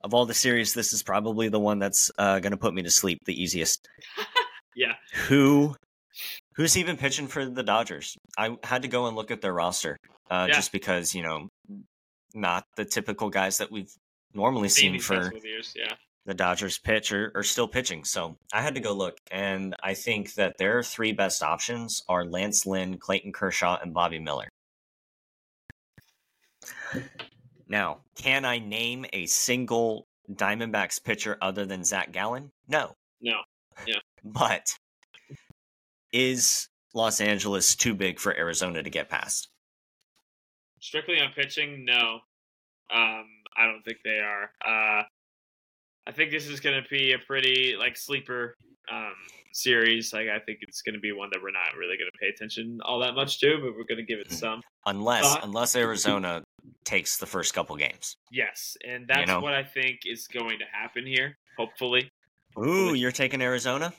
Of all the series, this is probably the one that's uh, going to put me to sleep the easiest. Yeah. Who who's even pitching for the Dodgers? I had to go and look at their roster uh, Yeah. just because you know not the typical guys that we've normally Seen seen for past couple of years. Yeah. The Dodgers pitch are, are still pitching. So I had to go look, and I think that their three best options are Lance Lynn, Clayton Kershaw, and Bobby Miller. Now, can I name a single Diamondbacks pitcher other than Zach Gallen? No. No. Yeah. But is Los Angeles too big for Arizona to get past? Strictly on pitching, no. Um, I don't think they are. Uh, I think this is going to be a pretty like sleeper um, series. Like I think it's going to be one that we're not really going to pay attention all that much to, but we're going to give it some. Unless unless Arizona takes the first couple games. Yes, and that's know? what I think is going to happen here. Hopefully, Ooh, you're taking Arizona?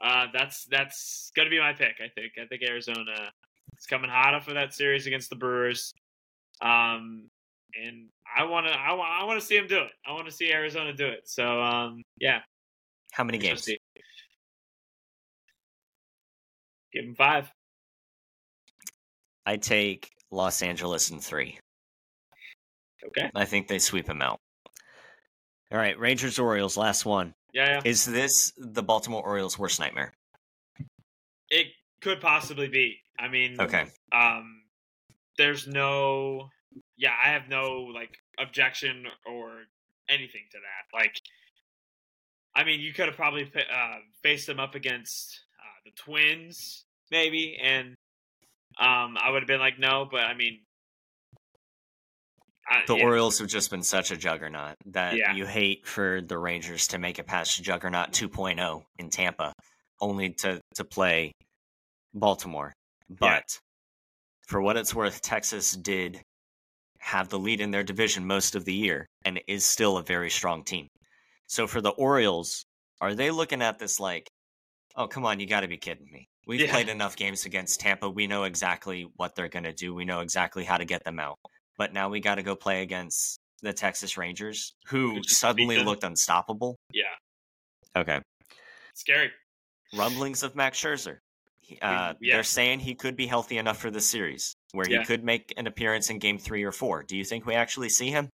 uh, that's that's going to be my pick. I think. I think Arizona is coming hot off of that series against the Brewers. Um, and I want to, I want, I want to see him do it. I want to see Arizona do it. So, um, yeah, How many games? Give him five. I take Los Angeles in three. Okay. I think they sweep him out. All right, Rangers Orioles, last one. Yeah, yeah. Is this the Baltimore Orioles' worst nightmare? It could possibly be. I mean, Okay. um there's no yeah i have no like objection or anything to that like i mean you could have probably uh, faced them up against uh, the twins maybe and um i would have been like no but i mean Uh, The yeah. Orioles have just been such a juggernaut that Yeah. you hate for the Rangers to make it past Juggernaut 2.0 in Tampa, only to to play Baltimore. But for what it's worth, Texas did have the lead in their division most of the year and is still a very strong team. So for the Orioles, are they looking at this like, oh come on, you got to be kidding me? We've Yeah. played enough games against Tampa. We know exactly what they're going to do. We know exactly how to get them out. But now we got to go play against the Texas Rangers, who suddenly looked unstoppable. Yeah, Okay. scary. Rumblings of Max Scherzer. Uh, yeah. They're saying he could be healthy enough for the series where Yeah. he could make an appearance in game three or four. Do you think we actually see him?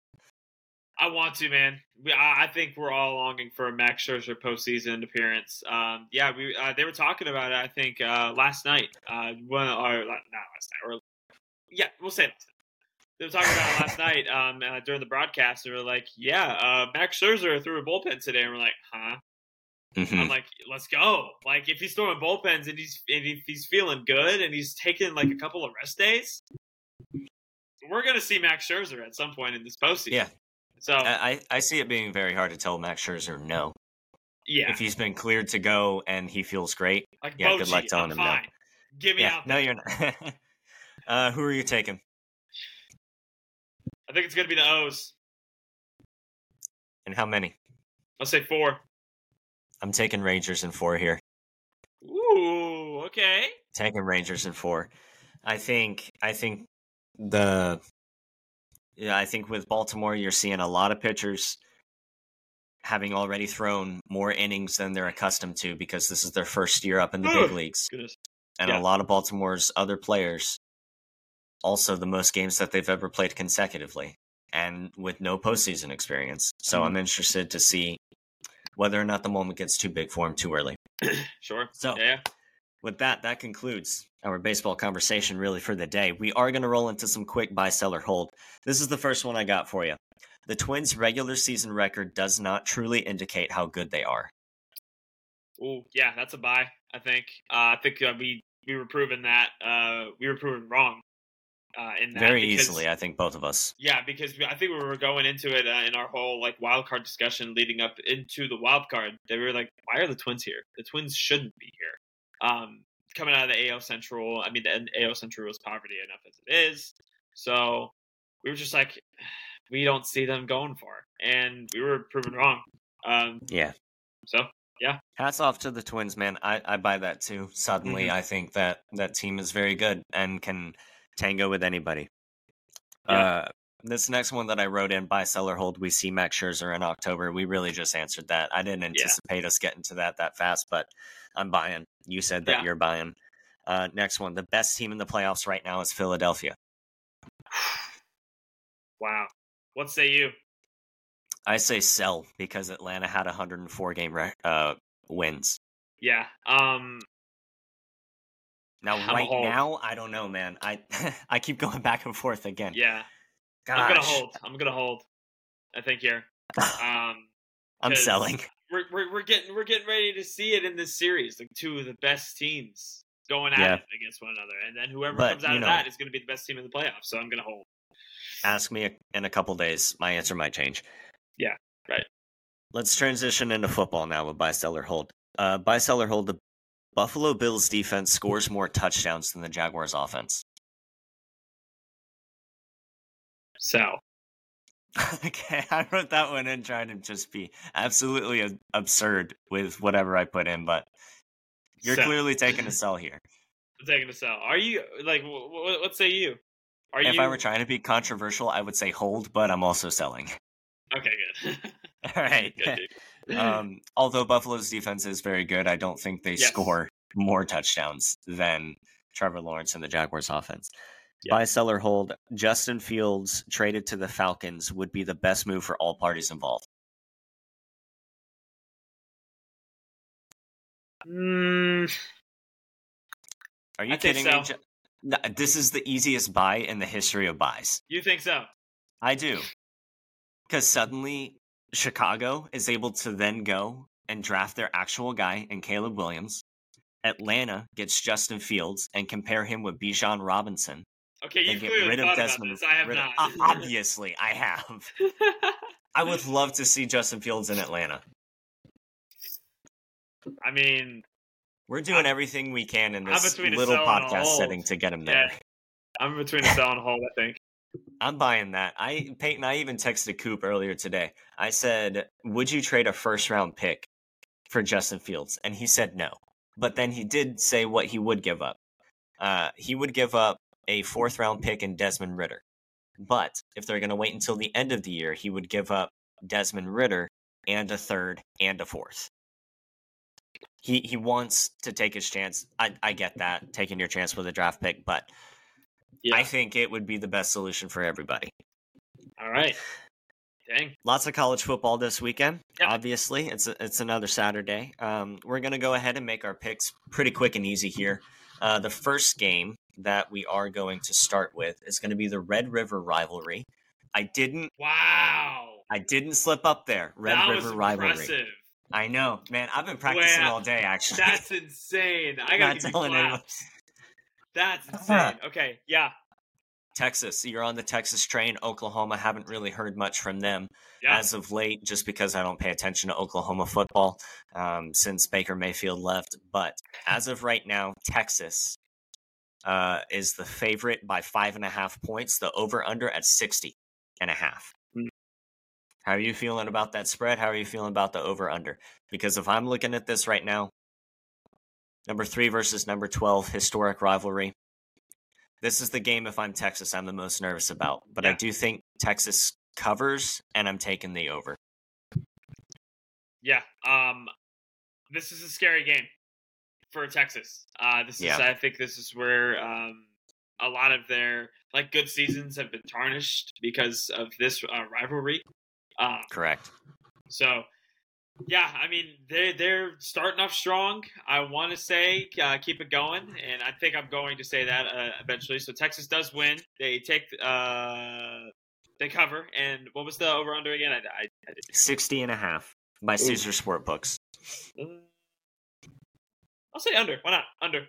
I want to, man. We, I, I think we're all longing for a Max Scherzer postseason appearance. Um, yeah, we uh, they were talking about it. I think uh, last night. Uh, one or not last night, or yeah, we'll say last night. They were talking about it last night um, uh, during the broadcast. They were like, "Yeah, uh, Max Scherzer threw a bullpen today," and we're like, "Huh?" Mhm. I'm like, "Let's go!" Like, if he's throwing bullpens and he's and if he's feeling good and he's taking like a couple of rest days, we're gonna see Max Scherzer at some point in this postseason. Yeah. So I, I see it being very hard to tell Max Scherzer no. yeah, If he's been cleared to go and he feels great, Like Yeah, good Bochy, luck telling I'm him no. Give me yeah, out. no, you're not. uh, who are you taking? I think it's gonna be the O's. And how many? I'll say four. I'm taking Rangers in four here. Ooh, okay. Taking Rangers in four. I think I think the yeah, I think with Baltimore you're seeing a lot of pitchers having already thrown more innings than they're accustomed to because this is their first year up in the big leagues. Goodness. And Yeah. a lot of Baltimore's other players also the most games that they've ever played consecutively and with no postseason experience. So Mhm. I'm interested to see whether or not the moment gets too big for him too early. Sure. So Yeah. with that, that concludes our baseball conversation really for the day. We are going to roll into some quick buy, sell, or hold. This is the first one I got for you. The Twins' regular season record does not truly indicate how good they are. Oh yeah. That's a buy. I think. Uh, I think uh, we we were proven that uh, we were proven wrong. Uh, in that Very because- easily, I think both of us. Yeah, because we, I think we were going into it uh, in our whole like wild card discussion leading up into the wild card. They were like, "Why are the Twins here? The Twins shouldn't be here." Um, coming out of the AL Central, I mean, the AL Central was poverty enough as it is. So we were just like, we don't see them going far, and we were proven wrong. Um, Yeah. so yeah. Hats off to the Twins, man. I, I buy that too. Suddenly, Mhm. I think that that team is very good and can tango with anybody. Yeah. Uh, this next one that I wrote in, buy, seller hold, we see Max Scherzer in October. We really just answered that. I didn't anticipate us getting to that that fast, but I'm buying. You said that Yeah. you're buying. Uh, next one, the best team in the playoffs right now is Philadelphia. wow, what say you? I say sell because Atlanta had 104 game re- uh, wins. Yeah, um, Now, I'm right now, I don't know, man. I I keep going back and forth again. yeah, Gosh, I'm gonna hold. I'm gonna hold. I think here. Um, I'm selling. we're, we're we're getting we're getting ready to see it in this series. Like two of the best teams going at Yeah. it against one another, and then whoever But, comes out of know- that is going to be the best team in the playoffs. So I'm going to hold. Ask me in a couple days. My answer might change. Yeah, right. Let's transition into football now with buy, sell, or hold. Uh, buy, sell, or hold. The Buffalo Bills defense scores more touchdowns than the Jaguars offense. So okay, I wrote that one in trying to just be absolutely absurd with whatever I put in, but you're Sell. clearly taking a sell here. I'm taking a sell. Are you like wh- wh- what say you? Are If you I were trying to be controversial, I would say hold, but I'm also selling. okay? Good. All right. good. Um, although Buffalo's defense is very good, I don't think they Yes. score more touchdowns than Trevor Lawrence and the Jaguars offense. Yeah. Buy, sell, or hold. Justin Fields traded to the Falcons would be the best move for all parties involved. Mm, Are you I kidding so. me? No, This is the easiest buy in the history of buys. you think so? I do. Because suddenly Chicago is able to then go and draft their actual guy in Caleb Williams. Atlanta gets Justin Fields and compare him with Bijan Robinson. Okay, you've get rid of Desmond. I have not. O- Obviously, I have. I would love to see Justin Fields in Atlanta. I mean, We're doing everything we can in this little sell and a podcast setting to get him Yeah. there. I'm between a sell and a hold. I think. I'm buying that. I Peyton, I even texted Coop earlier today. I said, "Would you trade a first round pick for Justin Fields?" And he said no. But then he did say what he would give up. Uh, he would give up a fourth round pick in Desmond Ridder. But if they're going to wait until the end of the year, he would give up Desmond Ridder and a third and a fourth. He he wants to take his chance. I I get that taking your chance with a draft pick, but Yeah. I think it would be the best solution for everybody. All right. Dang. Lots of college football this weekend. Yeah. Obviously, it's a, it's another Saturday. Um, we're gonna go ahead and make our picks pretty quick and easy here. Uh, the first game that we are going to start with is going to be the Red River rivalry. I didn't Wow. I didn't slip up there. Red that River rivalry. impressive. I know, man. I've been practicing Wow. all day. Actually, That's insane. I give you telling anyone. Claps. That's insane. Okay. Yeah. Texas. You're on the Texas train. Oklahoma. Haven't really heard much from them. Yeah. as of late, just because I don't pay attention to Oklahoma football um, since Baker Mayfield left. But as of right now, Texas uh, is the favorite by five and a half points. The over under at 60 and a half. Mm. How are you feeling about that spread? How are you feeling about the over under? Because if I'm looking at this right now, number three versus number 12, historic rivalry. This is the game, if I'm Texas, I'm the most nervous about. But I do think Texas covers, and I'm taking the over. Yeah. Um, this is a scary game for Texas. Uh, this Yeah. is, I think, this is where um, a lot of their like good seasons have been tarnished because of this uh, rivalry. Um, Correct. so, yeah, I mean they they're starting off strong. I want to say uh, keep it going, and I think I'm going to say that uh, eventually. So Texas does win. They take uh, they cover. And what was the over under again? I, I, I didn't 60 and a half by Caesar Sportbooks. Uh, I'll say under. Why not? Under.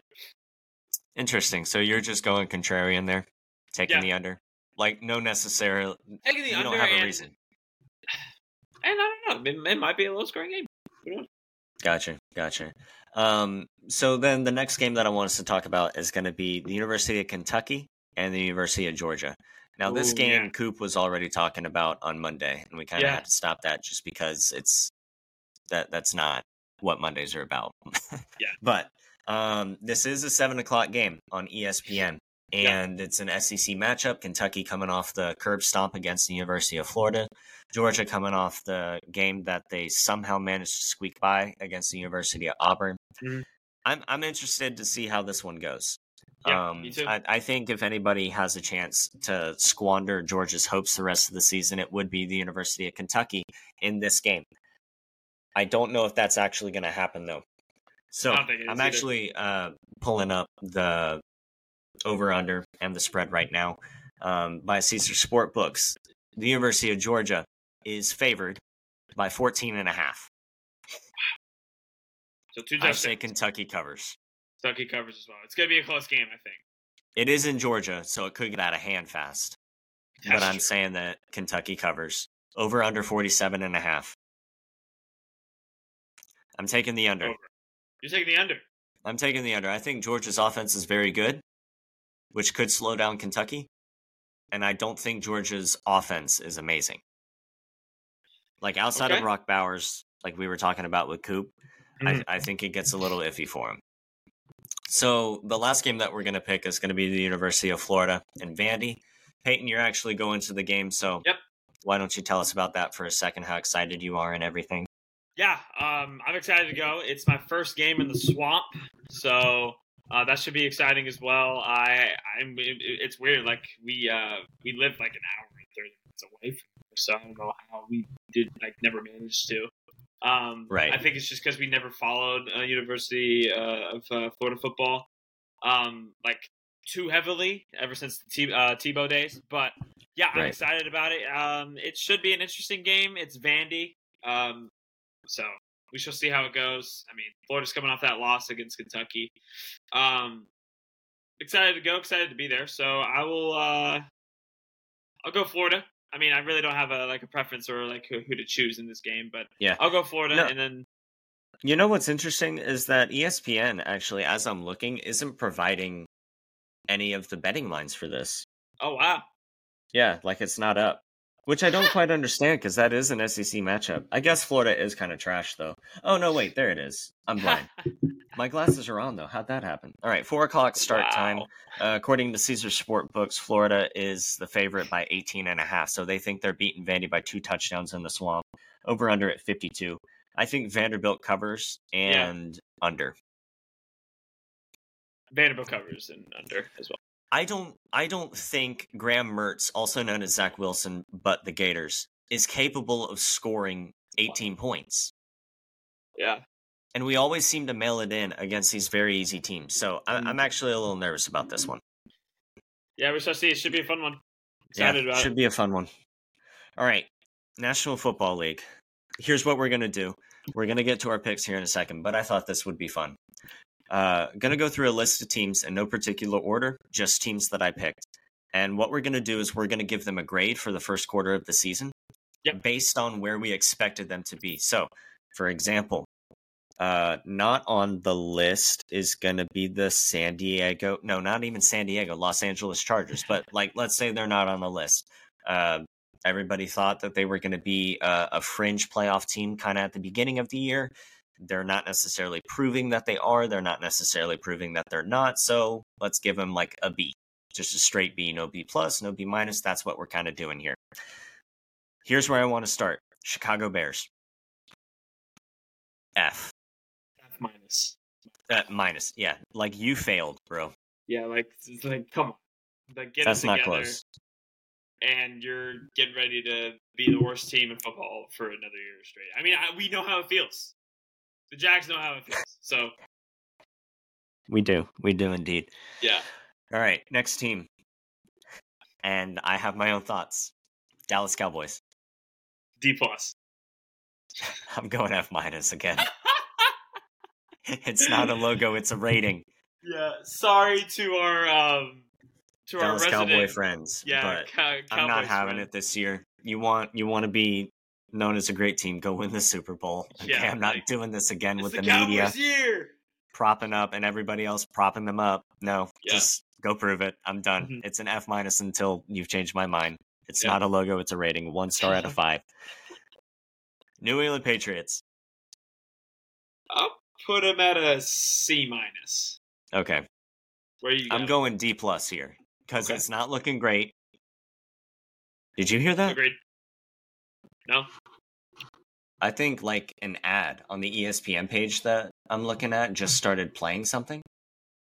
Interesting. So you're just going contrarian there, taking Yeah. the under. Like no necessarily. Taking the You under don't have a and, reason. And I don't know. It, it might be a low scoring game. Gotcha, gotcha. Um, so then the next game that I want us to talk about is going to be the University of Kentucky and the University of Georgia. Now, this Ooh, game yeah. Coop was already talking about on Monday, and we kind of Yeah. had to stop that just because it's that that's not what Mondays are about. Yeah. But um, this is a seven o'clock game on E ESPN, Yeah. and it's an SEC matchup. Kentucky coming off the curb stomp against the University of Florida. Georgia coming off the game that they somehow managed to squeak by against the University of Auburn. Mhm. I'm I'm interested to see how this one goes. Yeah, um. I, I think if anybody has a chance to squander Georgia's hopes the rest of the season, it would be the University of Kentucky in this game. I don't know if that's actually going to happen though. So I don't think it is I'm either. actually uh, pulling up the over under and the spread right now um, by Caesar Sport Books. The University of Georgia is favored by 14 and a half. So two I say. Kentucky covers. Kentucky covers as well. It's gonna be a close game, I think. It is in Georgia, so it could get out of hand fast. but I'm true. saying that Kentucky covers over under 47 and a half. I'm taking the under. Over. You're taking the under. I'm taking the under. I think Georgia's offense is very good, which could slow down Kentucky. And I don't think Georgia's offense is amazing. Like outside Okay. of Brock Bowers, like we were talking about with Coop, Mhm. I, I think it gets a little iffy for him. So the last game that we're going to pick is going to be the University of Florida and Vandy. Peyton, you're actually going to the game, so Yep. why don't you tell us about that for a second? How excited you are and everything? Yeah, um, I'm excited to go. It's my first game in the swamp, so uh, that should be exciting as well. I, I'm. It, it's weird. Like we, uh, we live like an hour and thirty minutes away from here, so I don't know how we did like never managed to. Um, Right. I think it's just because we never followed uh, University uh, of uh, Florida football, um, like too heavily ever since the T- uh, Tebow days. But yeah, I'm Right. excited about it. Um, it should be an interesting game. It's Vandy. Um, so we shall see how it goes. I mean, Florida's coming off that loss against Kentucky. Um, excited to go, excited to be there. So I will. uh I'll go Florida. I mean, I really don't have a like a preference or like who, who to choose in this game, but Yeah. I'll go Florida, No. and then You know what's interesting is that ESPN actually, as I'm looking, isn't providing any of the betting lines for this. oh wow, Yeah, like it's not up, which I don't quite understand because that is an SEC matchup. I guess Florida is kind of trash though. Oh no, wait, there it is. I'm blind. My glasses are on though. How'd that happen? All right, four o'clock start time. Uh, according to Caesar Sport Books, Florida is the favorite by 18 and a half. So they think they're beating Vandy by two touchdowns in the swamp. Over under at 52. I think Vanderbilt covers Yeah. and under. Vanderbilt covers and under as well. I don't I don't think Graham Mertz, also known as Zach Wilson, but the Gators, is capable of scoring 18 points. Yeah, And we always seem to mail it in against these very easy teams. So I, Mm. I'm actually a little nervous about this one. yeah, we shall see. It should be a fun one. Yeah, about should it. be a fun one. All right, National Football League. Here's what we're gonna do. We're gonna get to our picks here in a second, but I thought this would be fun. Uh, gonna go through a list of teams in no particular order, just teams that I picked. And what we're gonna do is we're gonna give them a grade for the first quarter of the season, Yep. based on where we expected them to be. So, for example, uh, not on the list is going to be the San Diego. No, not even San Diego, Los Angeles Chargers. But like, let's say they're not on the list. Uh, everybody thought that they were going to be a, a fringe playoff team kind of at the beginning of the year. They're not necessarily proving that they are. They're not necessarily proving that they're not. So let's give them like a B, just a straight B, no B plus, no B minus. That's what we're kind of doing here. Here's where I want to start: Chicago Bears. F. F minus. Uh, minus, yeah. Like you failed, bro. Yeah, like like come on, like get That's not close. and you're getting ready to be the worst team in football for another year straight. I mean, I, we know how it feels. The Jags know how it feels. So We do. We do indeed. yeah, All right, next team. And I have my own thoughts. Dallas Cowboys. D plus. I'm going F minus again. it's not a logo, it's a rating. Yeah, sorry to our um to our resident. Cowboy friends. yeah, but Cow- I'm not having friend. it this year. You want you want to be known as a great team, go win the Super Bowl. Okay, Yeah, I'm not like, doing this again with the, the, media year. propping up and everybody else propping them up. No, Yeah. just go prove it. I'm done. Mhm. It's an F minus until you've changed my mind. It's Yeah. not a logo, it's a rating. One star out of five. New England Patriots. I'll put them at a C minus. Okay. Where you? I'm going D plus here because Okay. it's not looking great. Did you hear that? Agreed. No. I think like an ad on the ESPN page that I'm looking at just started playing something.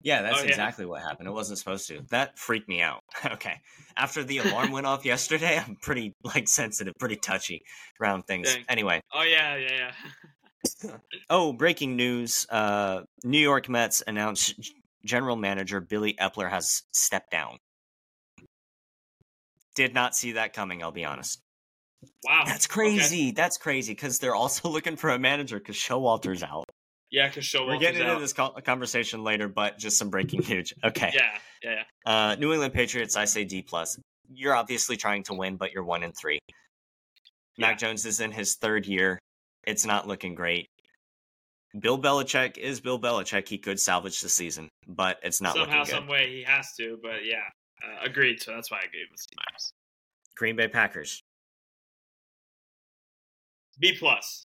Yeah, that's Oh, yeah. exactly what happened. It wasn't supposed to. That freaked me out. okay. After the alarm went off yesterday, I'm pretty like sensitive, pretty touchy around things. Dang. Anyway, Oh yeah, yeah, yeah. oh, breaking news. Uh New York Mets announced general manager Billy Eppler has stepped down. Did not see that coming, I'll be honest. Wow. That's Okay. crazy. That's crazy because they're also looking for a manager because Showalter's out. Yeah, because show We're getting into this conversation later, but just some breaking news. Okay. Yeah, yeah, yeah. Uh, New England Patriots, I say D plus. You're obviously trying to win, but you're one in three. Mac Jones is in his third year. It's not looking great. Bill Belichick is Bill Belichick. He could salvage the season, but it's not Somehow, looking good. some way, he has to. But yeah, uh, agreed. So that's why I gave him C minus. Green Bay Packers. B plus.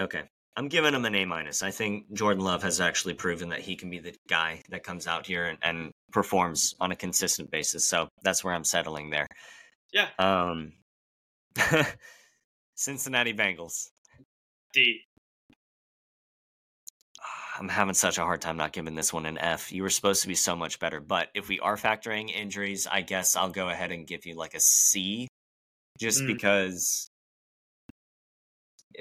Okay. I'm giving him an A minus. I think Jordan Love has actually proven that he can be the guy that comes out here and, and performs on a consistent basis. So that's where I'm settling there. Yeah. Um Cincinnati Bengals. D. I'm having such a hard time not giving this one an F. You were supposed to be so much better, but if we are factoring injuries, I guess I'll go ahead and give you like a C just Mm. because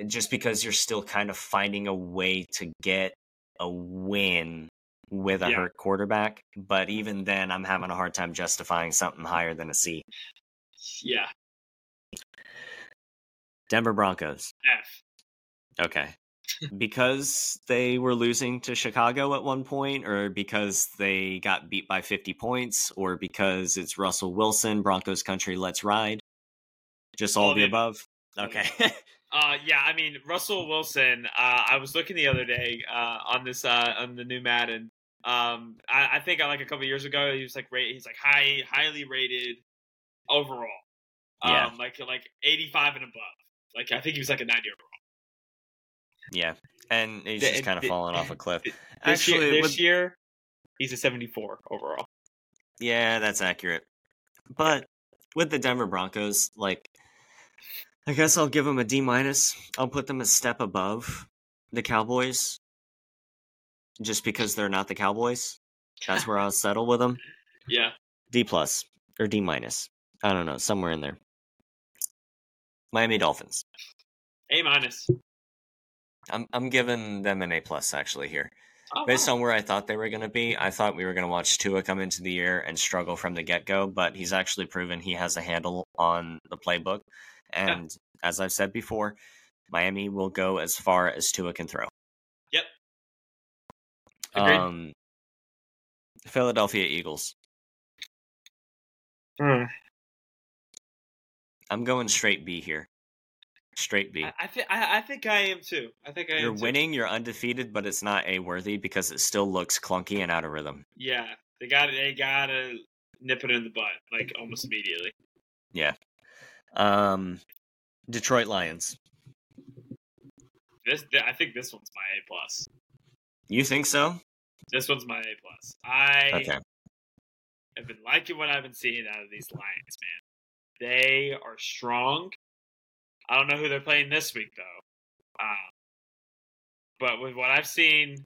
just because you're still kind of finding a way to get a win with a Yeah. hurt quarterback, but mm-hmm. even then I'm having a hard time justifying something higher than a C. Yeah. Denver Broncos. F. Okay. because they were losing to Chicago at one point, or because they got beat by 50 points, or because it's Russell Wilson, Broncos country, let's ride? Just all, all the above? Okay. Mm-hmm. uh, yeah, I mean, Russell Wilson, uh, I was looking the other day uh, on this, uh, on the new Madden. Um, I, I think like a couple years ago, he was like, rate, he's like high, highly rated overall. Yeah. Um, like, like 85 and above. Like, I think he was like a 90 overall. Yeah, and he's the, just kind of falling off a cliff. This Actually, year, this with... year he's a 74 overall. Yeah, that's accurate. But with the Denver Broncos, like, I guess I'll give them a D minus. I'll put them a step above the Cowboys, just because they're not the Cowboys. That's where I'll settle with them. Yeah. D plus or D minus. I don't know, somewhere in there. Miami Dolphins. A minus. I'm I'm giving them an A plus actually here. Oh, Based wow. on where I thought they were going to be, I thought we were going to watch Tua come into the year and struggle from the get go, but he's actually proven he has a handle on the playbook. And yeah. as I've said before, Miami will go as far as Tua can throw. Yep. Agreed. Um, Philadelphia Eagles. Hmm. I'm going straight B here. Straight B. I, I think I, I, think I am too. I think I you're winning. You're undefeated, but it's not a worthy because it still looks clunky and out of rhythm. Yeah, they got they got to nip it in the butt like almost immediately. Yeah. Um, Detroit Lions. This I think this one's my A plus. You think so? This one's my A plus. I okay. have been liking what I've been seeing out of these Lions, man. They are strong. I don't know who they're playing this week though. Um, but with what I've seen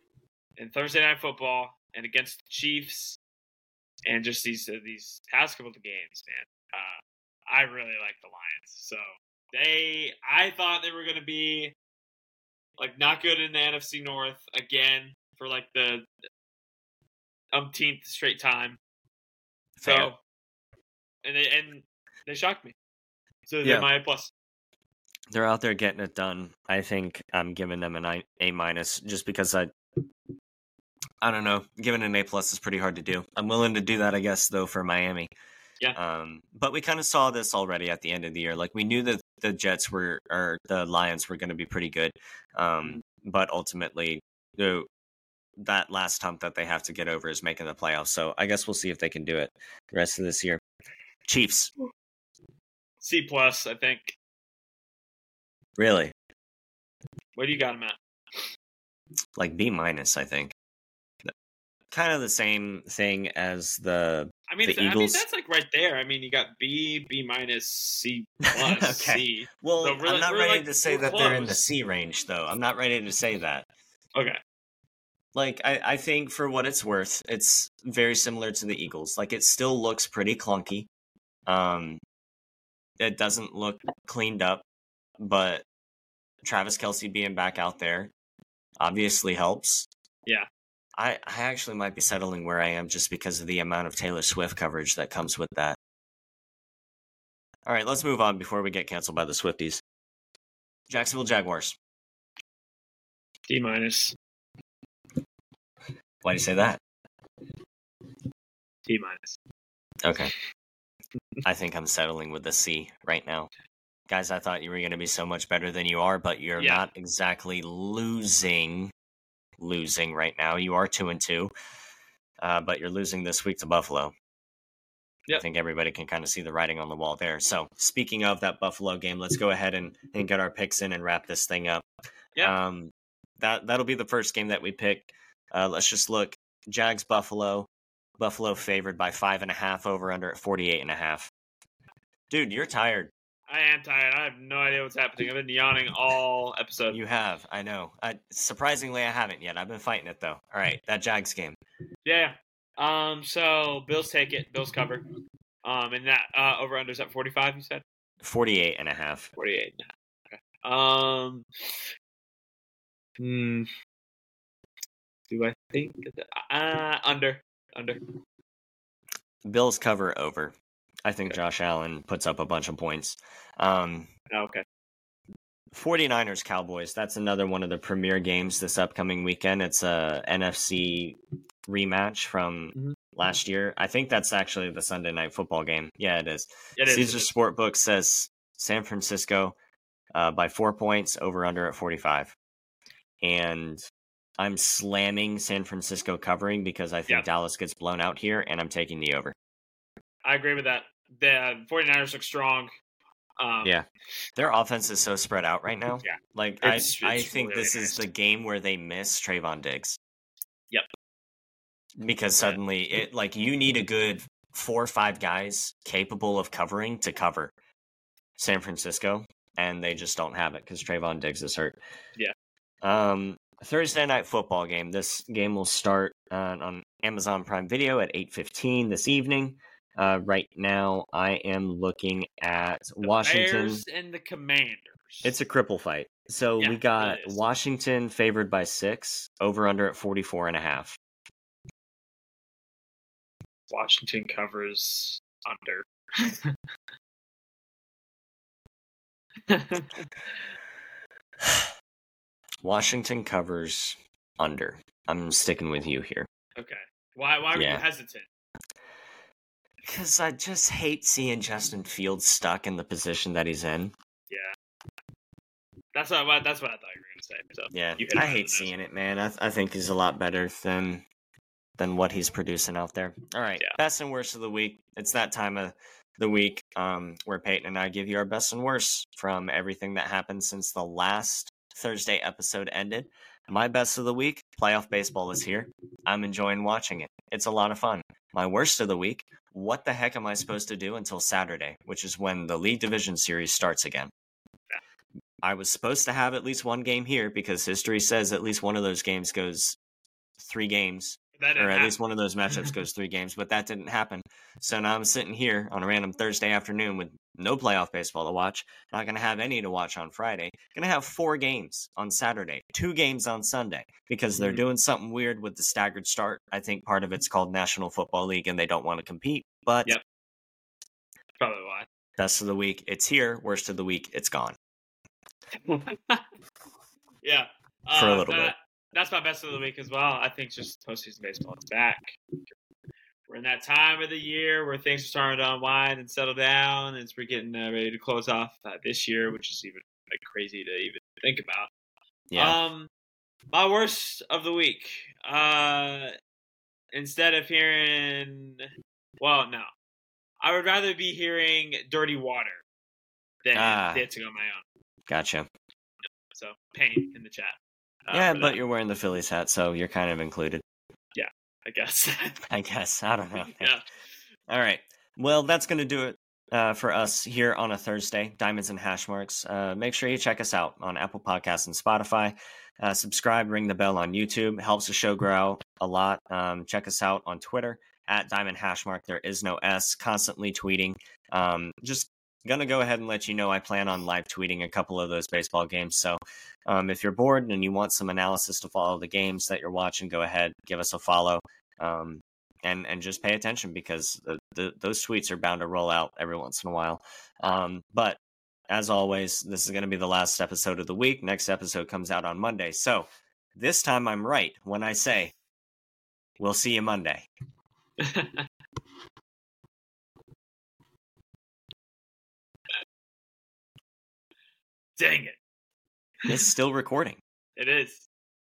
in Thursday night football and against the Chiefs, and just these uh, these past couple of games, man, uh, I really like the Lions. So they, I thought they were going to be like not good in the NFC North again for like the umpteenth straight time. So, Fair. and they and they shocked me. So they're my plus they're out there getting it done. I think I'm giving them an A minus just because I I don't know, giving an A plus is pretty hard to do. I'm willing to do that, I guess, though, for Miami. Yeah. Um, but we kind of saw this already at the end of the year. Like we knew that the Jets were or the Lions were going to be pretty good, um, mm-hmm. but ultimately, the that last hump that they have to get over is making the playoffs. So I guess we'll see if they can do it the rest of this year. Chiefs. C plus, I think. Really? Where do you got him at? Like B minus, I think. Kind of the same thing as the I mean, the Eagles. I mean that's like right there. I mean, you got B, B minus, C plus, okay. C. Well, so I'm not ready like, to say that close. they're in the C range, though. I'm not ready to say that. Okay. Like I, I think for what it's worth, it's very similar to the Eagles. Like it still looks pretty clunky. Um, it doesn't look cleaned up but Travis Kelce being back out there obviously helps. Yeah. I, I actually might be settling where I am just because of the amount of Taylor Swift coverage that comes with that. All right, let's move on before we get canceled by the Swifties. Jacksonville Jaguars. D minus. Why do you say that? D minus. Okay. I think I'm settling with the C right now guys, I thought you were going to be so much better than you are, but you're yeah. not exactly losing. Losing right now, you are two and two, uh, but you're losing this week to Buffalo. Yep. I think everybody can kind of see the writing on the wall there. So, speaking of that Buffalo game, let's go ahead and, and get our picks in and wrap this thing up. Yeah. Um, that that'll be the first game that we pick. Uh, let's just look. Jags Buffalo. Buffalo favored by five and a half over under at 48 and a half. Dude, you're tired. I am tired. I have no idea what's happening. I've been yawning all episode. You have. I know. I, surprisingly, I haven't yet. I've been fighting it though. All right, that Jags game. Yeah. Um. So Bills take it. Bills cover. Um. And that uh, over unders at forty five. You said. 48 and a half. 48 and a half. Okay. Um. Hmm. Do I think uh under under? Bills cover over. I think Josh Allen puts up a bunch of points. Um, oh, okay. 49ers Cowboys. That's another one of the premier games this upcoming weekend. It's a NFC rematch from Mhm. last year. I think that's actually the Sunday night football game. Yeah, it is. It is. Caesar Sportbook says San Francisco uh, by four points over under at 45. And I'm slamming San Francisco covering because I think Yeah. Dallas gets blown out here and I'm taking the over. I agree with that. The 49ers look strong. Um, Yeah. Their offense is so spread out right now. Yeah. Like It's- I I it's think really this is the game where they miss Trevon Diggs. Yep. Because suddenly it like you need a good four or five guys capable of covering to cover San Francisco, and they just don't have it because Trevon Diggs is hurt. Yeah. Um Thursday night football game. This game will start uh, on Amazon Prime Video at 8:15 this evening. Uh, right now, I am looking at the Washington. Bears and the Commanders. It's a cripple fight. So Yeah, we got. Washington favored by six, over under at 44 and a half. Washington covers under. Washington covers under. I'm sticking with you here. okay. Why? Why were Yeah. you hesitant? Because I just hate seeing Justin Fields stuck in the position that he's in. Yeah, that's what. That's what I thought you were gonna say. So Yeah, You hit it I hate seeing it, man. I, th- I think he's a lot better than than what he's producing out there. All right, Yeah. best and worst of the week. It's that time of the week um, where Peyton and I give you our best and worst from everything that happened since the last Thursday episode ended. My best of the week, playoff baseball is here. I'm enjoying watching it. It's a lot of fun. My worst of the week, what the heck am I supposed to do until Saturday, which is when the League Division Series starts again? I was supposed to have at least one game here because history says at least one of those games goes three games, or at happen. least one of those matchups goes three games, but that didn't happen. So now I'm sitting here on a random Thursday afternoon with no playoff baseball to watch. Not going to have any to watch on Friday. Going to have four games on Saturday, two games on Sunday because they're Mhm. doing something weird with the staggered start. I think part of it's called National Football League and they don't want to compete. But Yep. Probably why. best of the week, it's here. Worst of the week, it's gone. yeah. For a Uh, little that- bit. That's my best of the week as well. I think just postseason baseball is back. We're in that time of the year where things are starting to unwind and settle down, as we're getting uh, ready to close off uh, this year, which is even like, crazy to even think about. Yeah. Um, my worst of the week. Uh, instead of hearing, well, no, I would rather be hearing "Dirty Water" than Ah. dancing on my own. gotcha. So, pain in the chat. Yeah, but that, you're wearing the Phillies hat, so you're kind of included. Yeah, I guess. I guess. I don't know. yeah. All right. Well, that's going to do it uh, for us here on a Thursday, Diamonds and Hash Marks. Uh, make sure you check us out on Apple Podcasts and Spotify. Uh, subscribe, ring the bell on YouTube. Helps the show grow a lot. Um, check us out on Twitter at Diamond Hashmark. There is no S. Constantly tweeting. Um, just gonna go ahead and let you know I plan on live tweeting a couple of those baseball games. So um, if you're bored and you want some analysis to follow the games that you're watching, go ahead, give us a follow. Um, and and just pay attention because the, the, those tweets are bound to roll out every once in a while. Um, but as always, this is going to be the last episode of the week. Next episode comes out on Monday. So this time I'm right when I say we'll see you Monday. Dang it. It's still recording. It is.